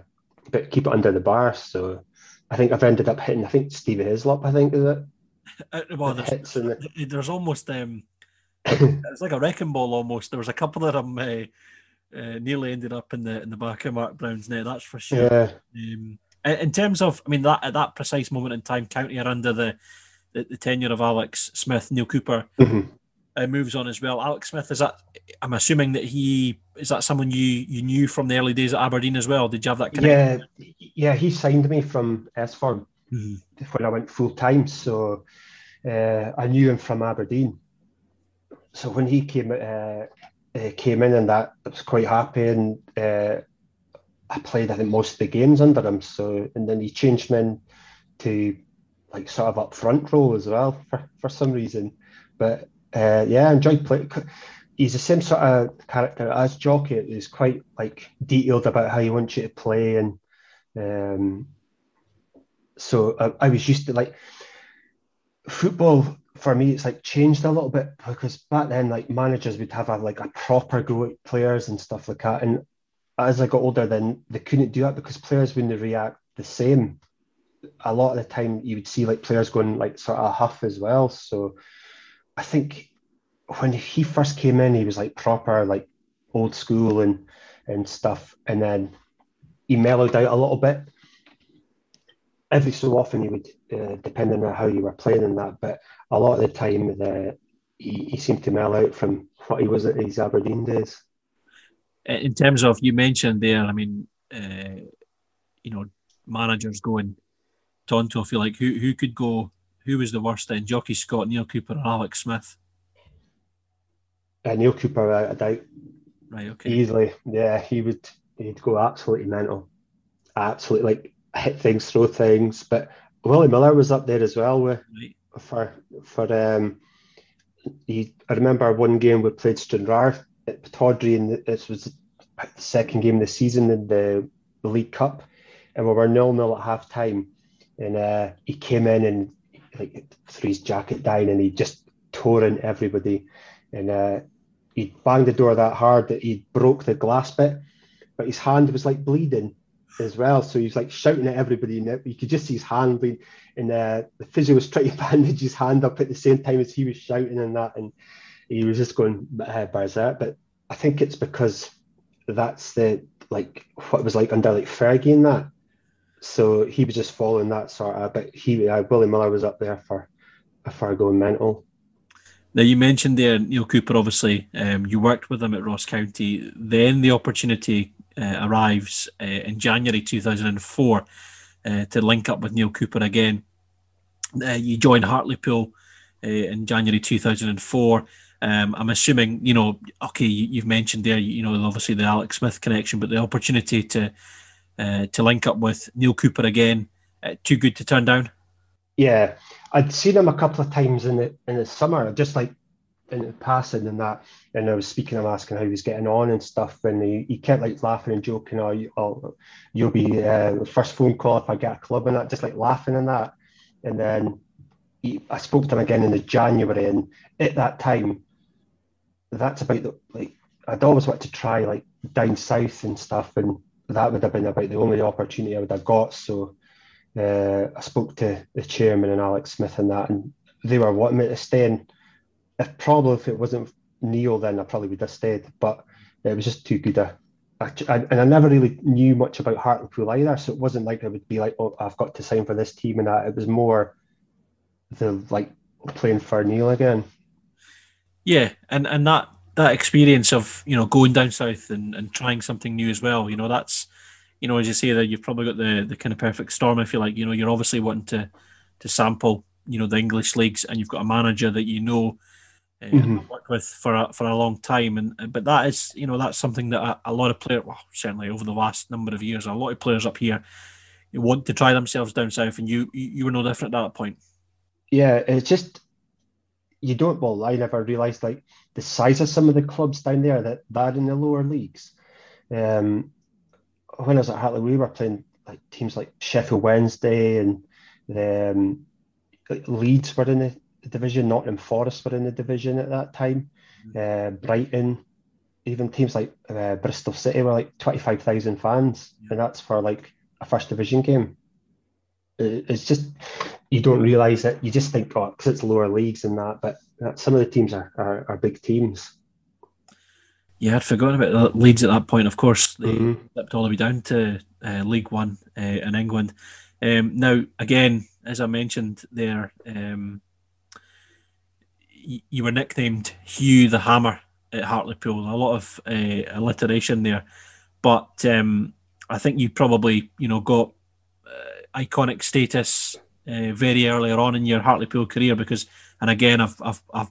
but keep it under the bar. So I think I've ended up hitting. I think Stevie Hislop. I think is it. Uh, well, there's, it. there's almost um, it's like a wrecking ball almost. There was a couple of them uh, uh, nearly ended up in the in the back of Mark Brown's net. That's for sure. Yeah, Um, in terms of, I mean, that at that precise moment in time, County are under the the, the tenure of Alex Smith. Neale Cooper Mhm. uh, moves on as well. Alex Smith is that? I'm assuming that he is that someone you you knew from the early days at Aberdeen as well. Did you have that connection? yeah, yeah. He signed me from S-Form Mhm. when I went full time, so uh, I knew him from Aberdeen. So when he came uh, uh, came in and that, I was quite happy, and uh, I played I think most of the games under him. So and then he changed me in to like sort of up front role as well for, for some reason. But uh, yeah, I enjoyed playing. He's the same sort of character as Jocky. He's quite like detailed about how he wants you to play, and um, so I, I was used to like football for me. It's like changed a little bit because back then, like managers would have a, like a proper go at players and stuff like that, and as I got older, then they couldn't do that because players wouldn't react the same. A lot of the time, you would see like players going like sort of huff as well. So I think when he first came in, he was like proper like old school and and stuff, and then he mellowed out a little bit. Every so often, he would, uh, depending on how you were playing and that, but a lot of the time, the, he, he seemed to mellow out from what he was at his Aberdeen days. in terms of you mentioned there, I mean, uh, you know, managers going Tonto. I feel like who who could go? Who was the worst then? Jocky Scott, Neale Cooper, or Alex Smith? Uh, Neale Cooper, I, I doubt Right. Okay. easily. Yeah, he would. He'd go absolutely mental, absolutely like hit things, throw things. But Willie Miller was up there as well with for for um. He, I remember one game we played Stranraer at Pittodrie, and this was the second game of the season in the, the League Cup, and we were nil nil at half time, and uh, he came in and like threw his jacket down, and he just tore in everybody, and uh, he banged the door that hard that he broke the glass bit, but his hand was like bleeding as well. So he was like shouting at everybody, and you could just see his hand bleed. And uh, the physio was trying to bandage his hand up at the same time as he was shouting and that, and he was just going uh, berserk. But I think it's because that's the like what it was like under like Fergie and that. So he was just following that sort of. But he, uh, Willie Miller was up there for for going mental. Now you mentioned there Neale Cooper. Obviously, um, you worked with him at Ross County. Then the opportunity uh, arrives uh, in January 2004 uh, to link up with Neale Cooper again. Uh, you join Hartlepool uh, in January 2004. Um, I'm assuming, you know, okay, you, you've mentioned there, you know, obviously the Alex Smith connection, but the opportunity to to link up with Neale Cooper again, too good to turn down. Yeah, I'd seen him a couple of times in the in the summer, just like in passing and that. And I was speaking, I'm asking how he was getting on and stuff, and he, he kept like laughing and joking. Oh, you, oh you'll be uh, first phone call if I get a club and that, just like laughing and that. And then he, I spoke to him again in the January, and at that time, that's about the like I'd always wanted to try like down south and stuff, and that would have been about the only opportunity I would have got. So uh, I spoke to the chairman and Alex Smith and that, and they were wanting me to stay. And if probably if it wasn't Neale, then I probably would have stayed. But it was just too good a. I, and I never really knew much about Hartlepool either, so it wasn't like I would be like, "Oh, I've got to sign for this team," and that. It was more the like playing for Neale again. Yeah, and and that that experience of you know going down south and, and trying something new as well. You know, that's you know as you say that you've probably got the the kind of perfect storm. if you like, you know, you're obviously wanting to to sample you know the English leagues, and you've got a manager that you know. Uh, Mhm. worked with for a, for a long time, and but that is you know that's something that a, a lot of players, well, certainly over the last number of years, a lot of players up here want to try themselves down south, and you you you were no different at that point. Yeah, it's just you don't. Well, I never realised like the size of some of the clubs down there that they're in the lower leagues. Um, when I was at Hartley, we were playing like teams like Sheffield Wednesday and um, Leeds were in the division. Nottingham Forest were in the division at that time. Uh, Brighton, even teams like uh, Bristol City were like twenty five thousand fans, and that's for like a first division game. It's just you don't realise it. You just think, oh, because it's lower leagues and that, but uh, some of the teams are, are, are big teams. Yeah, I'd forgotten about the Leeds at that point. Of course, they Mhm. slipped all the way down to uh, League One uh, in England. Um, now, again, as I mentioned there, um, y- you were nicknamed Hugh the Hammer at Hartlepool. A lot of uh, alliteration there, but um, I think you probably, you know, got uh, iconic status uh, very earlier on in your Hartlepool career because, and again, I've, I've, I've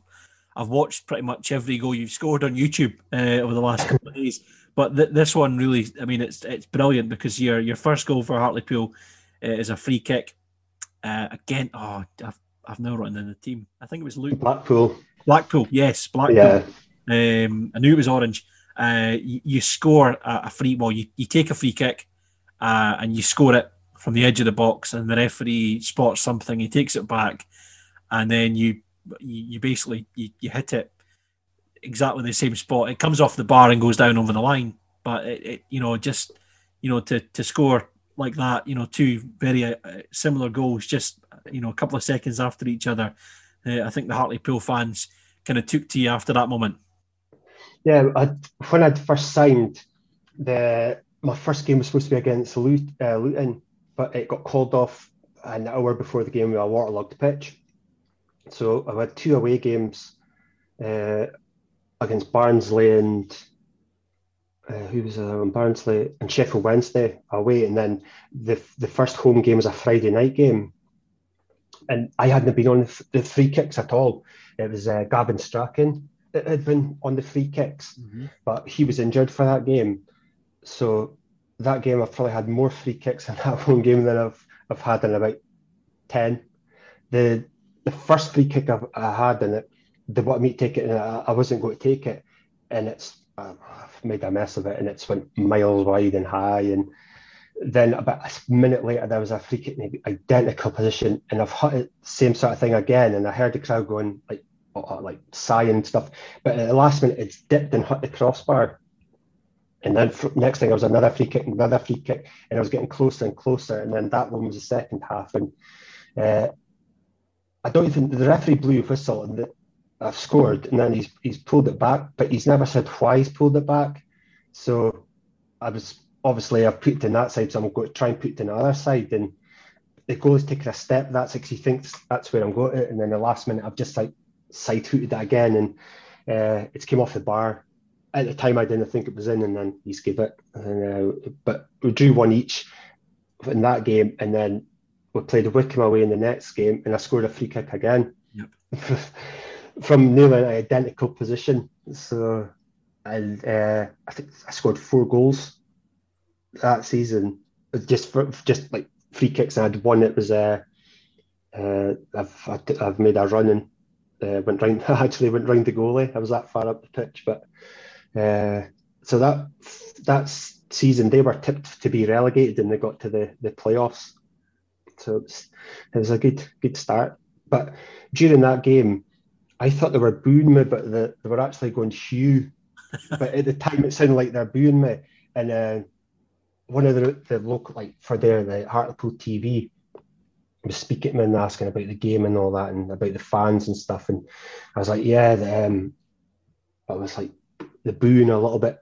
I've watched pretty much every goal you've scored on YouTube uh, over the last couple of days. But th- this one really, I mean, it's it's brilliant because your your first goal for Hartlepool is a free kick. Again, oh, I've, I've now written in the team. I think it was Luke Blackpool, Blackpool. Yes, Blackpool. yeah, Um, I knew it was orange. Uh, you, you score a, a free, well, you, you take a free kick uh, and you score it from the edge of the box, and the referee spots something. He takes it back, and then you you, you basically you, you hit it exactly the same spot. It comes off the bar and goes down over the line. But it, it you know just you know to to score like that, you know, two very uh, similar goals, just you know a couple of seconds after each other. Uh, I think the Hartlepool fans kind of took to you after that moment. yeah. I, when I'd first signed, the my first game was supposed to be against uh, Luton, but it got called off an hour before the game with a waterlogged pitch. So I had two away games uh, against Barnsley and uh, who was uh, Barnsley and Sheffield Wednesday away, and then the the first home game was a Friday night game, and I hadn't been on the, free kicks at all. It was uh, Gavin Strachan that had been on the free kicks, but he was injured for that game, so that game I've probably had more free kicks in that one game than I've I've had in about ten. The the first free kick I've, I had in it, they wanted me to take it, and I, I wasn't going to take it, and it's I've made a mess of it, and it's went miles wide and high, and then about a minute later there was a free kick in the identical position, and I've it same sort of thing again, and I heard the crowd going like uh, like sighing stuff, but at the last minute it's dipped and hit the crossbar. And then next thing, I was another free kick, another free kick, and I was getting closer and closer. And then that one was the second half, and uh, I don't even the referee blew a whistle and the, I've scored, and then he's he's pulled it back, but he's never said why he's pulled it back. So I was obviously I've put it in that side, so I'm going to try and put it in the other side, and the goal is taking a step. That's like he thinks that's where I'm going to, and then the last minute I've just like side hooted that again, and uh, it's came off the bar. At the time, I didn't think it was in, and then he's gave it. And, uh, but we drew one each in that game, and then we played a Wycombe away in the next game, and I scored a free kick again from nearly an identical position. So, and uh, I think I scored four goals that season, just for just like free kicks. I had one that was uh, uh, I've I've made a run and uh, went round. I actually went round the goalie. I was that far up the pitch, but uh, so that that season they were tipped to be relegated and they got to the the playoffs. So it was, it was a good good start. But during that game, I thought they were booing me, but the, they were actually going Hugh. but at the time, it sounded like they're booing me. And uh, one of the, the local, like for there, the Hartlepool TV was speaking and asking about the game and all that and about the fans and stuff. And I was like, yeah, the, um, I was like, the booing a little bit,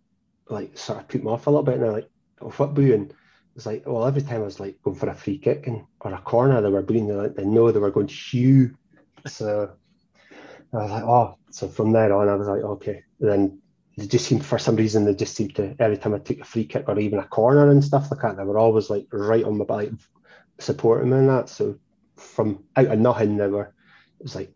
like sort of put me off a little bit. And they're like, oh, what booing? It's like, well, every time I was like going for a free kick and or a corner, they were booing. They, like, they know they were going Hugh. So I was like, oh, so from there on, I was like, okay. And then they just seemed, for some reason, they just seemed to, every time I took a free kick or even a corner and stuff like that, they were always like right on my back, supporting me and that. So from out of nothing, they were, it was like,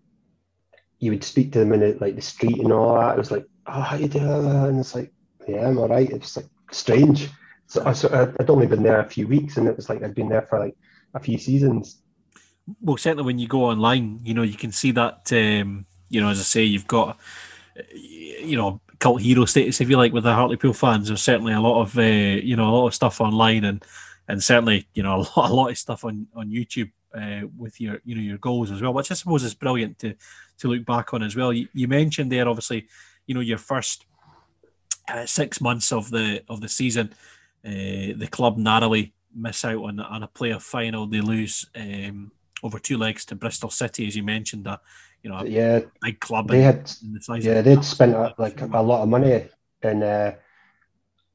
you would speak to them in the, like the street and all that. It was like, oh, how you doing? And it's like, yeah, I'm all right. It was like strange. So, I, I'd only been there a few weeks and it was like I'd been there for like a few seasons. Well, certainly when you go online, you know, you can see that, um, you know, as I say, you've got, you know, cult hero status, if you like, with the Hartlepool fans. There's certainly a lot of, uh, you know, a lot of stuff online and, and certainly, you know, a lot, a lot of stuff on, on YouTube uh, with your, you know, your goals as well, which I suppose is brilliant to, to look back on as well. You, you mentioned there, obviously, you know, your first uh, six months of the of the season, uh, the club narrowly miss out on, on a playoff final. They lose um, over two legs to Bristol City, as you mentioned. That you know, yeah, big club. They had, the yeah, they'd spent uh, like a lot of money, and uh,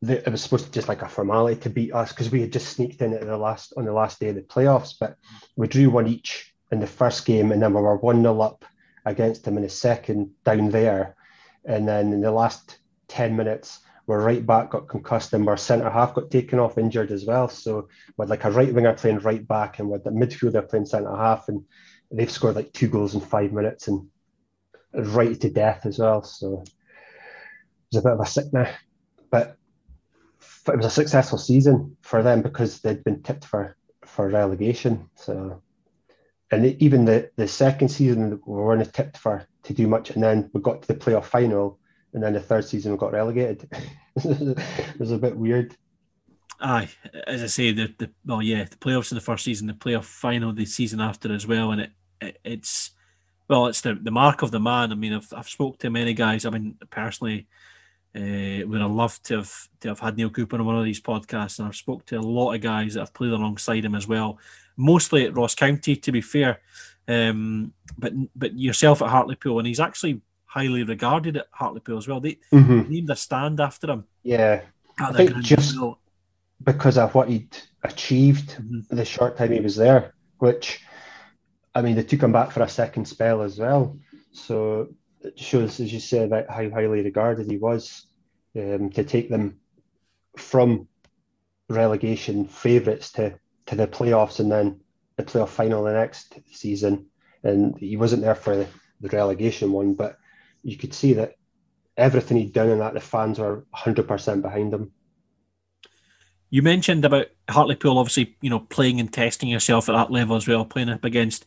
they, it was supposed to just like a formality to beat us because we had just sneaked in at the last on the last day of the playoffs, but we drew one each in the first game, and then we were one 0 up against them in the second down there, and then in the last ten minutes our right back got concussed and our centre half got taken off injured as well. So with like a right winger playing right back and with the midfielder playing centre half, and they've scored like two goals in five minutes and right to death as well. So it was a bit of a sickness, but it was a successful season for them because they'd been tipped for for relegation. So and even the the second season we weren't tipped for to do much, and then we got to the playoff final and then the third season we got relegated. it was a bit weird. Aye, as I say, the, the well, yeah, the playoffs in the first season, the playoff final the season after as well, and it, it it's well, it's the, the mark of the man. I mean, I've I've spoke to many guys. I mean, personally, uh, would have loved to have to have had Neale Cooper on one of these podcasts, and I've spoke to a lot of guys that have played alongside him as well, mostly at Ross County, to be fair. Um, but but yourself at Hartlepool, and he's actually highly regarded at Hartlepool as well. They mm-hmm. named a stand after him. Yeah, I think just because of what he'd achieved mm-hmm. the short time he was there, which I mean, they took him back for a second spell as well. So it shows, as you said, about how highly regarded he was um, to take them from relegation favourites to, to the playoffs and then the playoff final the next season. And he wasn't there for the, the relegation one, but you could see that everything he'd done and that the fans were 100% behind him. You mentioned about Hartlepool, obviously, you know, playing and testing yourself at that level as well, playing up against,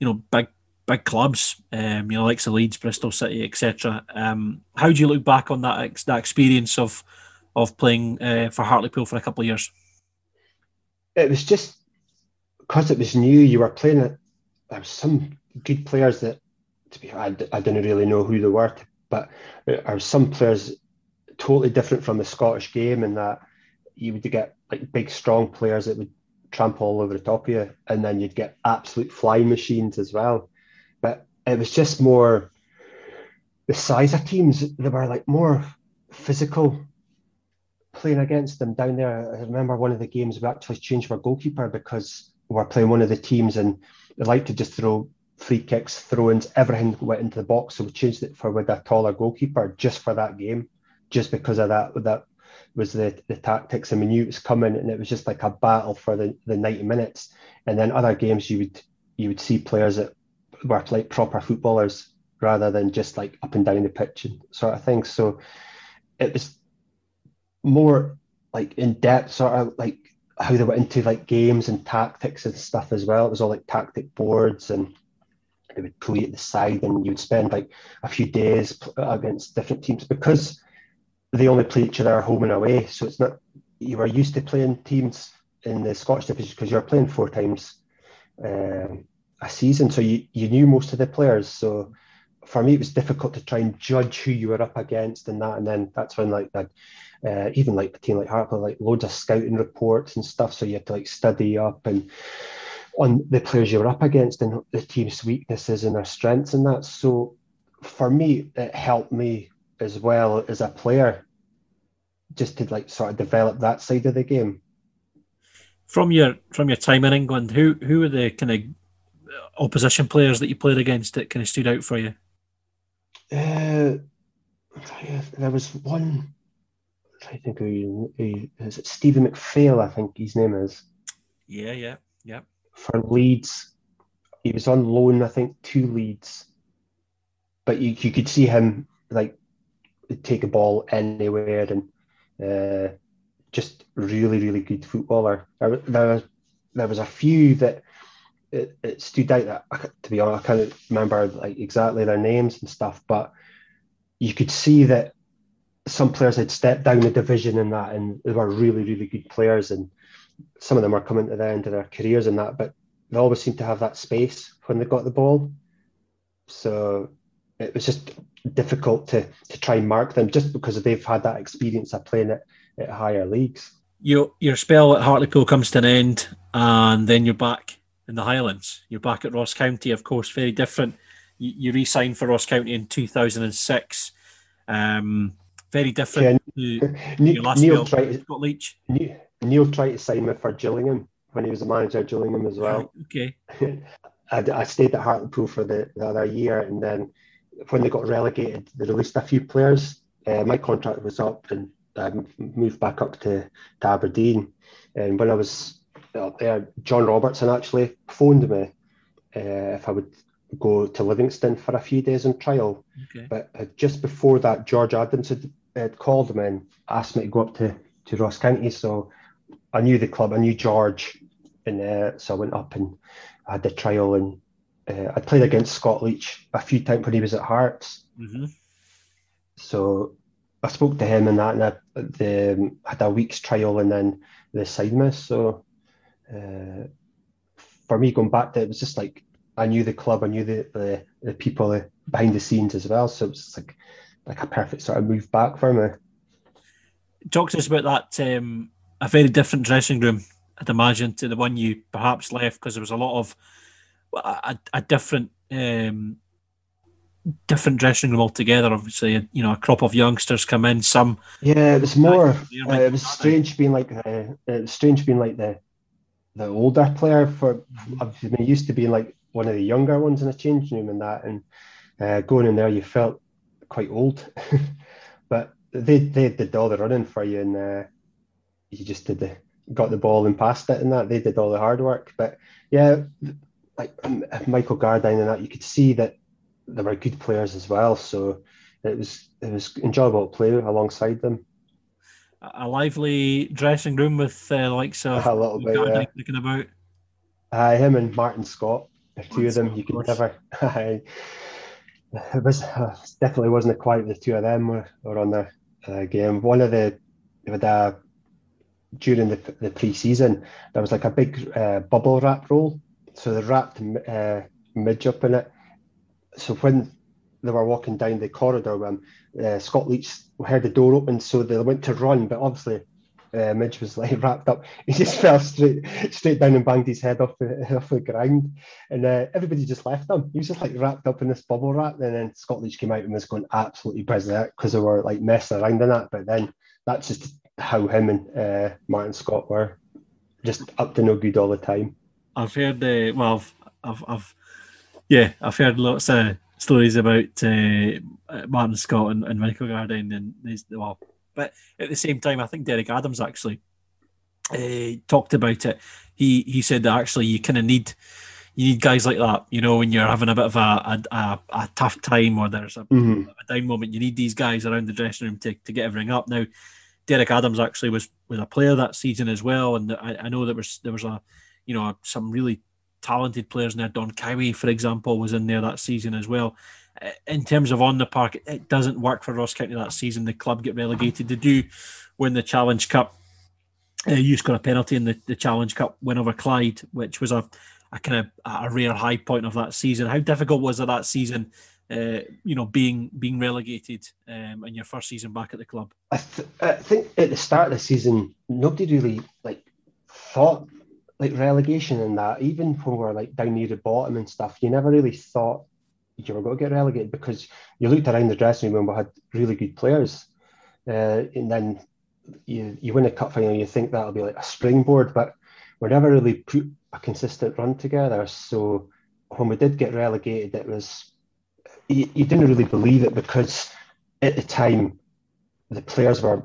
you know, big big clubs, um, you know, like the Leeds, Bristol City, etc. Um, how do you look back on that that experience of of playing uh, for Hartlepool for a couple of years? It was just because it was new. You were playing it. There was some good players that to be I, I didn't really know who they were, but there are some players totally different from the Scottish game and that you would get like big, strong players that would trample all over the top of you, and then you'd get absolute flying machines as well. But it was just more the size of teams. They were like more physical playing against them down there. I remember one of the games we actually changed our goalkeeper because we were playing one of the teams and they like to just throw free kicks, throw-ins, everything went into the box. So we changed it for with a taller goalkeeper just for that game, just because of that. That was the, the tactics, and we knew it was coming, and it was just like a battle for the, the 90 minutes. And then other games, you would you would see players that were like proper footballers rather than just like up and down the pitch and sort of thing. So it was more like in depth, sort of like how they went into like games and tactics and stuff as well. It was all like tactic boards and they would pull you at the side and you would spend like a few days against different teams because they only play each other home and away. So it's not you were used to playing teams in the Scottish division because you're playing four times um, a season, so you, you knew most of the players. So for me, it was difficult to try and judge who you were up against and that. And then that's when like that, uh, even like a team like Hartlepool, like loads of scouting reports and stuff. So you had to like study up and on the players you were up against and the team's weaknesses and their strengths and that. So for me, it helped me as well as a player just to like sort of develop that side of the game. From your from your time in England, who who were the kind of opposition players that you played against that kind of stood out for you? Uh, there was one. I'm trying to think who, who is it? Stephen McPhail, I think his name is. Yeah, yeah, yeah. For Leeds, he was on loan. I think two Leeds, but you you could see him like take a ball anywhere and uh, just really really good footballer. There, was there was a few that it, it stood out that to be honest I can't remember like exactly their names and stuff, but you could see that some players had stepped down the division in that and they were really really good players and some of them are coming to the end of their careers and that, but they always seem to have that space when they got the ball. So it was just difficult to to try and mark them just because they've had that experience of playing at, at higher leagues. Your your spell at Hartlepool comes to an end, and then you're back in the Highlands. You're back at Ross County, of course, very different. You, you re-signed for Ross County in 2006. Um, very different Yeah, to Neale, your last Neale tried at Scott Leitch. Neale, Neale tried to sign me for Gillingham when he was a manager at Gillingham as well. Okay. I, I stayed at Hartlepool for the, the other year, and then when they got relegated, they released a few players. Uh, my contract was up, and I moved back up to, to Aberdeen. And when I was up there, John Robertson actually phoned me uh, if I would go to Livingston for a few days on trial. Okay. But uh, just before that, George Adams had, had called me and asked me to go up to, to Ross County. So I knew the club, I knew George, and uh, so I went up and I had the trial. And uh, I played against Scott Leitch a few times when he was at Hearts. hmm So I spoke to him and that, and I the, had a week's trial, and then they signed me. So uh, for me, going back to it, it was just like I knew the club, I knew the the, the people behind the scenes as well. So it was like like a perfect sort of move back for me. Talk to us about that. Um, a very different dressing room, I'd imagine, to the one you perhaps left because there was a lot of a, a, different um, different dressing room altogether. Obviously, you know, a crop of youngsters come in. Some Yeah, it was more. Uh, it was strange being like the. Was strange being like the, the older player for. I've been used to being like one of the younger ones in a changing room and that, and uh, going in there, you felt quite old. but they they did all the running for you, and uh, you just did the got the ball and passed it, and that they did all the hard work. But yeah, like um, Michael Gardyne and that, you could see that there were good players as well. So it was it was enjoyable to play alongside them. a lively dressing room with uh, the likes of A little bit, yeah. kicking about. Uh, him and Martin Scott, the two Martin of them, Scott, you could course. never. I, it was uh, definitely wasn't quite the two of them were, were on the uh, game. One of the had during the the pre-season there was like a big uh, bubble wrap roll, so they wrapped uh, midge up in it. So when they were walking down the corridor, when uh, Scott Leitch heard the door open, so they went to run, but obviously uh, Midge was like wrapped up. He just fell straight straight down and banged his head off the off the ground, and uh, everybody just left him. He was just like wrapped up in this bubble wrap. And then Scott Leitch came out and was going absolutely berserk because they were like messing around in that. But then that's just how him and uh, Martin Scott were, just up to no good all the time. I've heard, uh, well, I've, I've, I've, yeah, I've heard lots of stories about uh, Martin Scott and, and Michael Gardyne, and these, well, but at the same time, I think Derek Adams actually uh, talked about it. He he said that actually you kind of need you need guys like that. You know, when you're having a bit of a a, a, a tough time or there's a, Mhm. a down moment, you need these guys around the dressing room to, to get everything up. Now, Derek Adams actually was was a player that season as well, and I, I know there was there was a you know some really talented players in there. Don Cowie, for example, was in there that season as well. Uh, In terms of on the park, it, doesn't work for Ross County that season. The club get relegated. They do win the Challenge Cup. Uh, you scored a penalty in the, the Challenge Cup win over Clyde, which was a, a kind of a rare high point of that season. How difficult was it that season? Uh, you know, being being relegated um, in your first season back at the club. I, th- I think at the start of the season, nobody really like thought like relegation and that. Even when we were like down near the bottom and stuff, you never really thought you were going to get relegated because you looked around the dressing room and we had really good players, uh, and then you you win a cup final, you think that'll be like a springboard, but we never really put a consistent run together. So when we did get relegated, it was you, you didn't really believe it because at the time the players were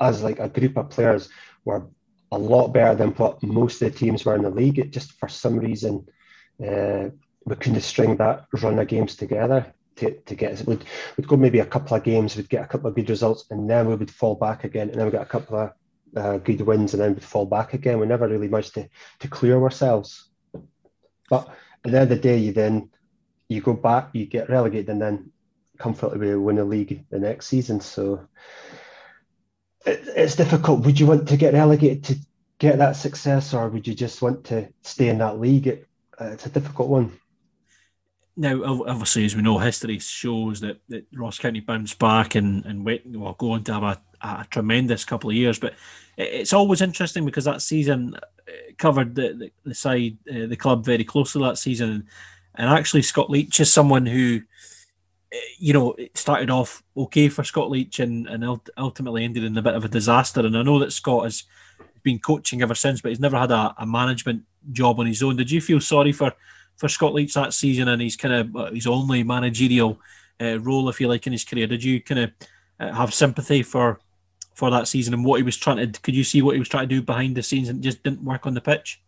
as like a group of players were a lot better than what most of the teams were in the league. It just for some reason uh, we couldn't string that run of games together to, to get us. We'd, we'd go maybe a couple of games, we'd get a couple of good results, and then we would fall back again, and then we got a couple of uh, good wins, and then we'd fall back again. We never really managed to, to clear ourselves. But at the end of the day, you then you go back, you get relegated, and then comfortably win the league the next season. So it, it's difficult. Would you want to get relegated to get that success, or would you just want to stay in that league? It, uh, it's a difficult one. Now, obviously, as we know, history shows that, that Ross County bounced back and and went well, go on to have a, a tremendous couple of years. But it's always interesting because that season uh, covered the, the, the side, uh, the club very closely that season. And, actually, Scott Leitch is someone who, you know, it started off okay for Scott Leitch and, and ultimately ended in a bit of a disaster. And I know that Scott has been coaching ever since, but he's never had a, a management job on his own. Did you feel sorry for, for Scott Leitch that season and his kind of his only managerial uh, role, if you like, in his career? Did you kind of uh, have sympathy for for that season and what he was trying to? Could you see what he was trying to do behind the scenes and just didn't work on the pitch?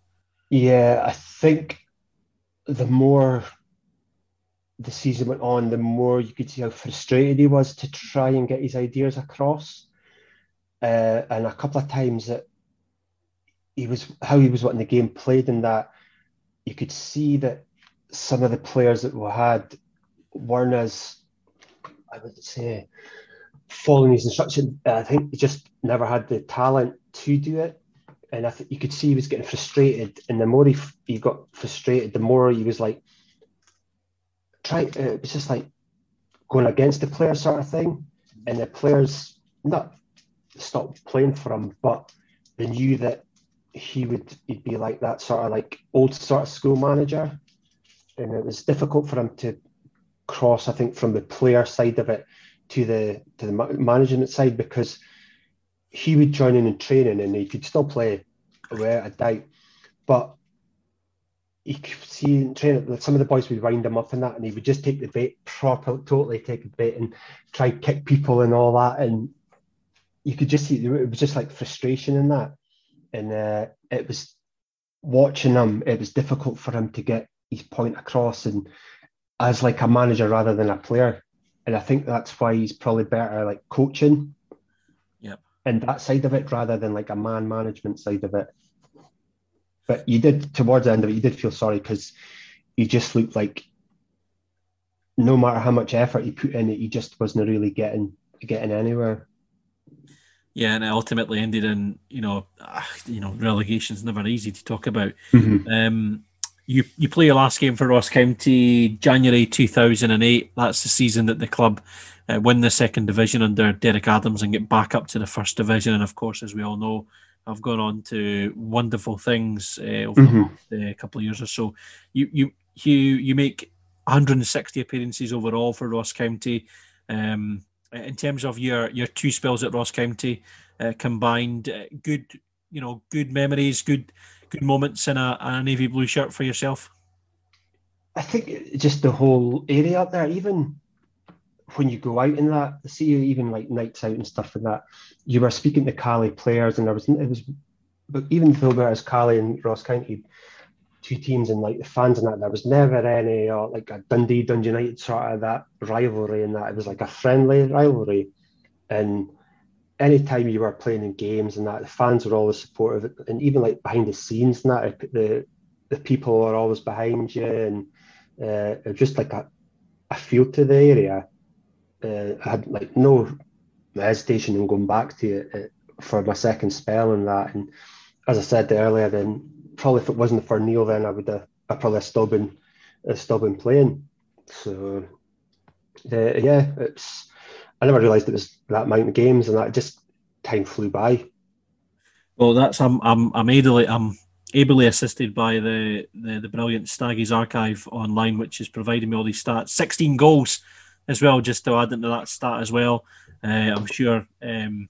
Yeah, I think the more the season went on, the more you could see how frustrated he was to try and get his ideas across. Uh, and a couple of times that he was how he was wanting the game played, in that you could see that some of the players that we had weren't as I would say following his instruction. I think he just never had the talent to do it and I think you could see he was getting frustrated. And the more he, f- he got frustrated, the more he was like, try. Uh, it was just like going against the player sort of thing. And the players not stopped playing for him, but they knew that he would he'd be like that sort of like old sort of school manager. And it was difficult for him to cross, I think, from the player side of it to the to the management side because he would join in in training and he could still play without a doubt. But he could see in training that some of the boys would wind him up and that, and he would just take the bait proper, totally take the bait and try kick people and all that. And you could just see it was just like frustration in that. And uh, it was watching him, it was difficult for him to get his point across and as like a manager rather than a player. And I think that's why he's probably better like coaching Yep. and that side of it rather than like a man management side of it. But you did towards the end of it, you did feel sorry because you just looked like no matter how much effort he put in it, he just wasn't really getting getting anywhere. Yeah, and it ultimately ended in you know, ah, you know, relegation's never easy to talk about. Mm-hmm. Um, you you play your last game for Ross County January two thousand and eight. That's the season that the club uh, win the second division under Derek Adams and get back up to the first division. And of course, as we all know, have gone on to wonderful things uh, over Mhm. the last uh, couple of years or so. You you you you make 160 appearances overall for Ross County. Um, in terms of your your two spells at Ross County uh, combined, uh, good you know good memories, good good moments in a, a navy blue shirt for yourself. I think just the whole area up there, even when you go out in that, see even like nights out and stuff like that, you were speaking to Caley players, and there was it was, but even there was Caley and Ross County, two teams and like the fans and that, there was never any or like a Dundee Dundee United sort of that rivalry and that it was like a friendly rivalry, and anytime you were playing in games and that, the fans were always supportive, and even like behind the scenes and that, the the people are always behind you, and uh, just like a, a feel to the area. Uh, I had like no hesitation in going back to it uh, for my second spell and that. And as I said earlier, then probably if it wasn't for Neale, then I would have I probably still been uh, still been playing. So uh, yeah, it's I never realised it was that amount of games and that just time flew by. Well, that's I'm I'm I'm ably I'm ably assisted by the the, the brilliant Staggies archive online, which is providing me all these stats. 16 goals as well, just to add into that stat as well. Uh, I'm sure um,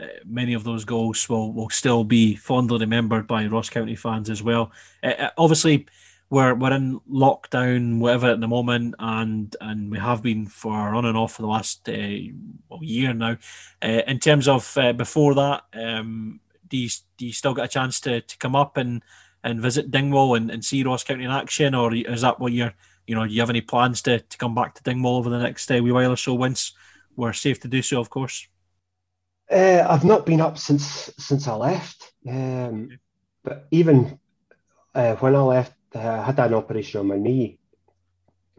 uh, many of those goals will will still be fondly remembered by Ross County fans as well. Uh, uh, obviously, we're we're in lockdown, whatever at the moment, and and we have been for on and off for the last uh, well, year now. Uh, in terms of before that, um, do you do you still get a chance to, to come up and, and visit Dingwall and, and see Ross County in action, or is that what you're you know? Do you have any plans to, to come back to Dingwall over the next uh, wee while or so once we're safe to do so, of course? Uh, I've not been up since since I left, um, but even uh, when I left, uh, I had an operation on my knee,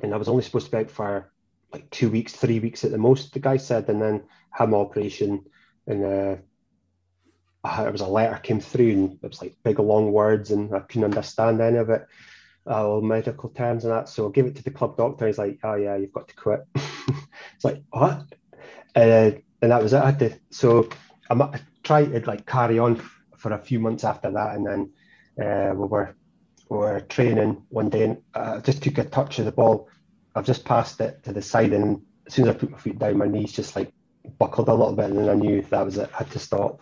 and I was only supposed to be out for like two weeks, three weeks at the most. The guy said, and then had my operation, and uh, I, it was a letter came through, and it was like big long words, and I couldn't understand any of it, uh, all medical terms and that. So I gave it to the club doctor. He's like, "Oh yeah, you've got to quit." it's like what? Uh, and that was it. I had to, so I, tried to like carry on f- for a few months after that, and then uh, we were we were training one day, and I just took a touch of the ball. I've just passed it to the side, and as soon as I put my feet down, my knees just like buckled a little bit, and then I knew that was it. I had to stop.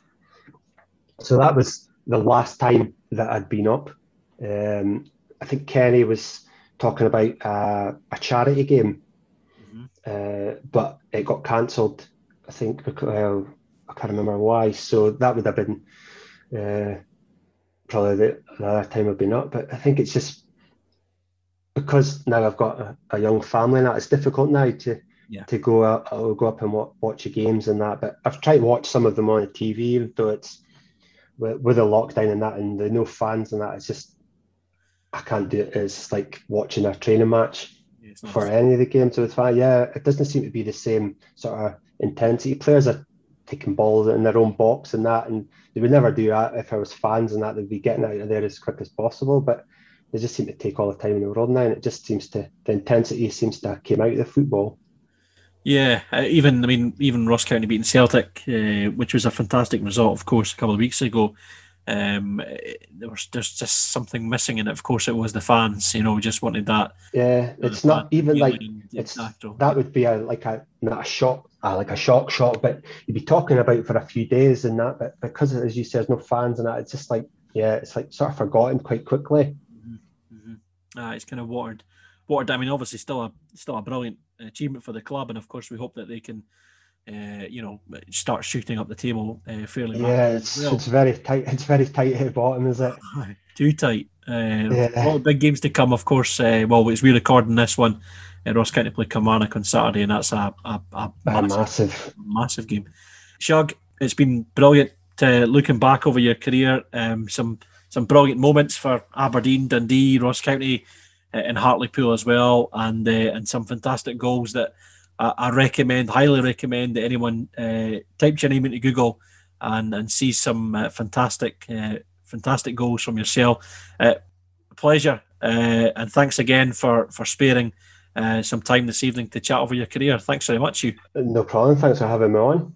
So that was the last time that I'd been up. Um, I think Kenny was talking about uh, a charity game, uh, but it got cancelled. I think because uh, I can't remember why. So that would have been uh, probably the, the other time I've been up. But I think it's just because now I've got a, a young family and that it's difficult now to Yeah. to go out, I'll go up and wa- watch the games and that. But I've tried to watch some of them on the TV, though it's with, with the lockdown and that, and the no fans and that. It's just I can't do it. It's like watching a training match Yeah, it's for any of the games with fans. Yeah, it doesn't seem to be the same sort of intensity. Players are taking balls in their own box and that, and they would never do that if there was fans and that. They'd be getting out of there as quick as possible, but they just seem to take all the time in the world now, and it just seems to the intensity seems to have came out of the football. Yeah, uh, even I mean, even Ross County beating Celtic, uh, which was a fantastic result, of course, a couple of weeks ago. Um, eh, there was there's just something missing in it. Of course, it was the fans. You know, we just wanted that. Yeah, it's uh, not even like it's that would be a like a not a shock, uh, like a shock shot, but you'd be talking about for a few days and that. But because as you said, there's no fans and that, it's just like yeah, it's like sort of forgotten quite quickly. uh, it's kind of watered, watered. I mean, obviously, still a still a brilliant achievement for the club, and of course, we hope that they can, uh, you know, start shooting up the table uh, fairly. Yeah, it's well. it's very tight. It's very tight at the bottom, is it? Too tight. Uh, Yeah. A lot of big games to come, of course. Uh, well, as we're recording this one, uh, Ross County play Kilmarnock on Saturday, and that's a, a, a A massive, massive. massive game. Shug, it's been brilliant uh, looking back over your career. Um, some some brilliant moments for Aberdeen, Dundee, Ross County, uh, and Hartlepool as well, and uh, and some fantastic goals that I, I recommend, highly recommend that anyone uh, types your name into Google and and sees some uh, fantastic uh, fantastic goals from yourself. Uh, pleasure, uh, and thanks again for for sparing some time this evening to chat over your career. Thanks very much, you. No problem. Thanks for having me on.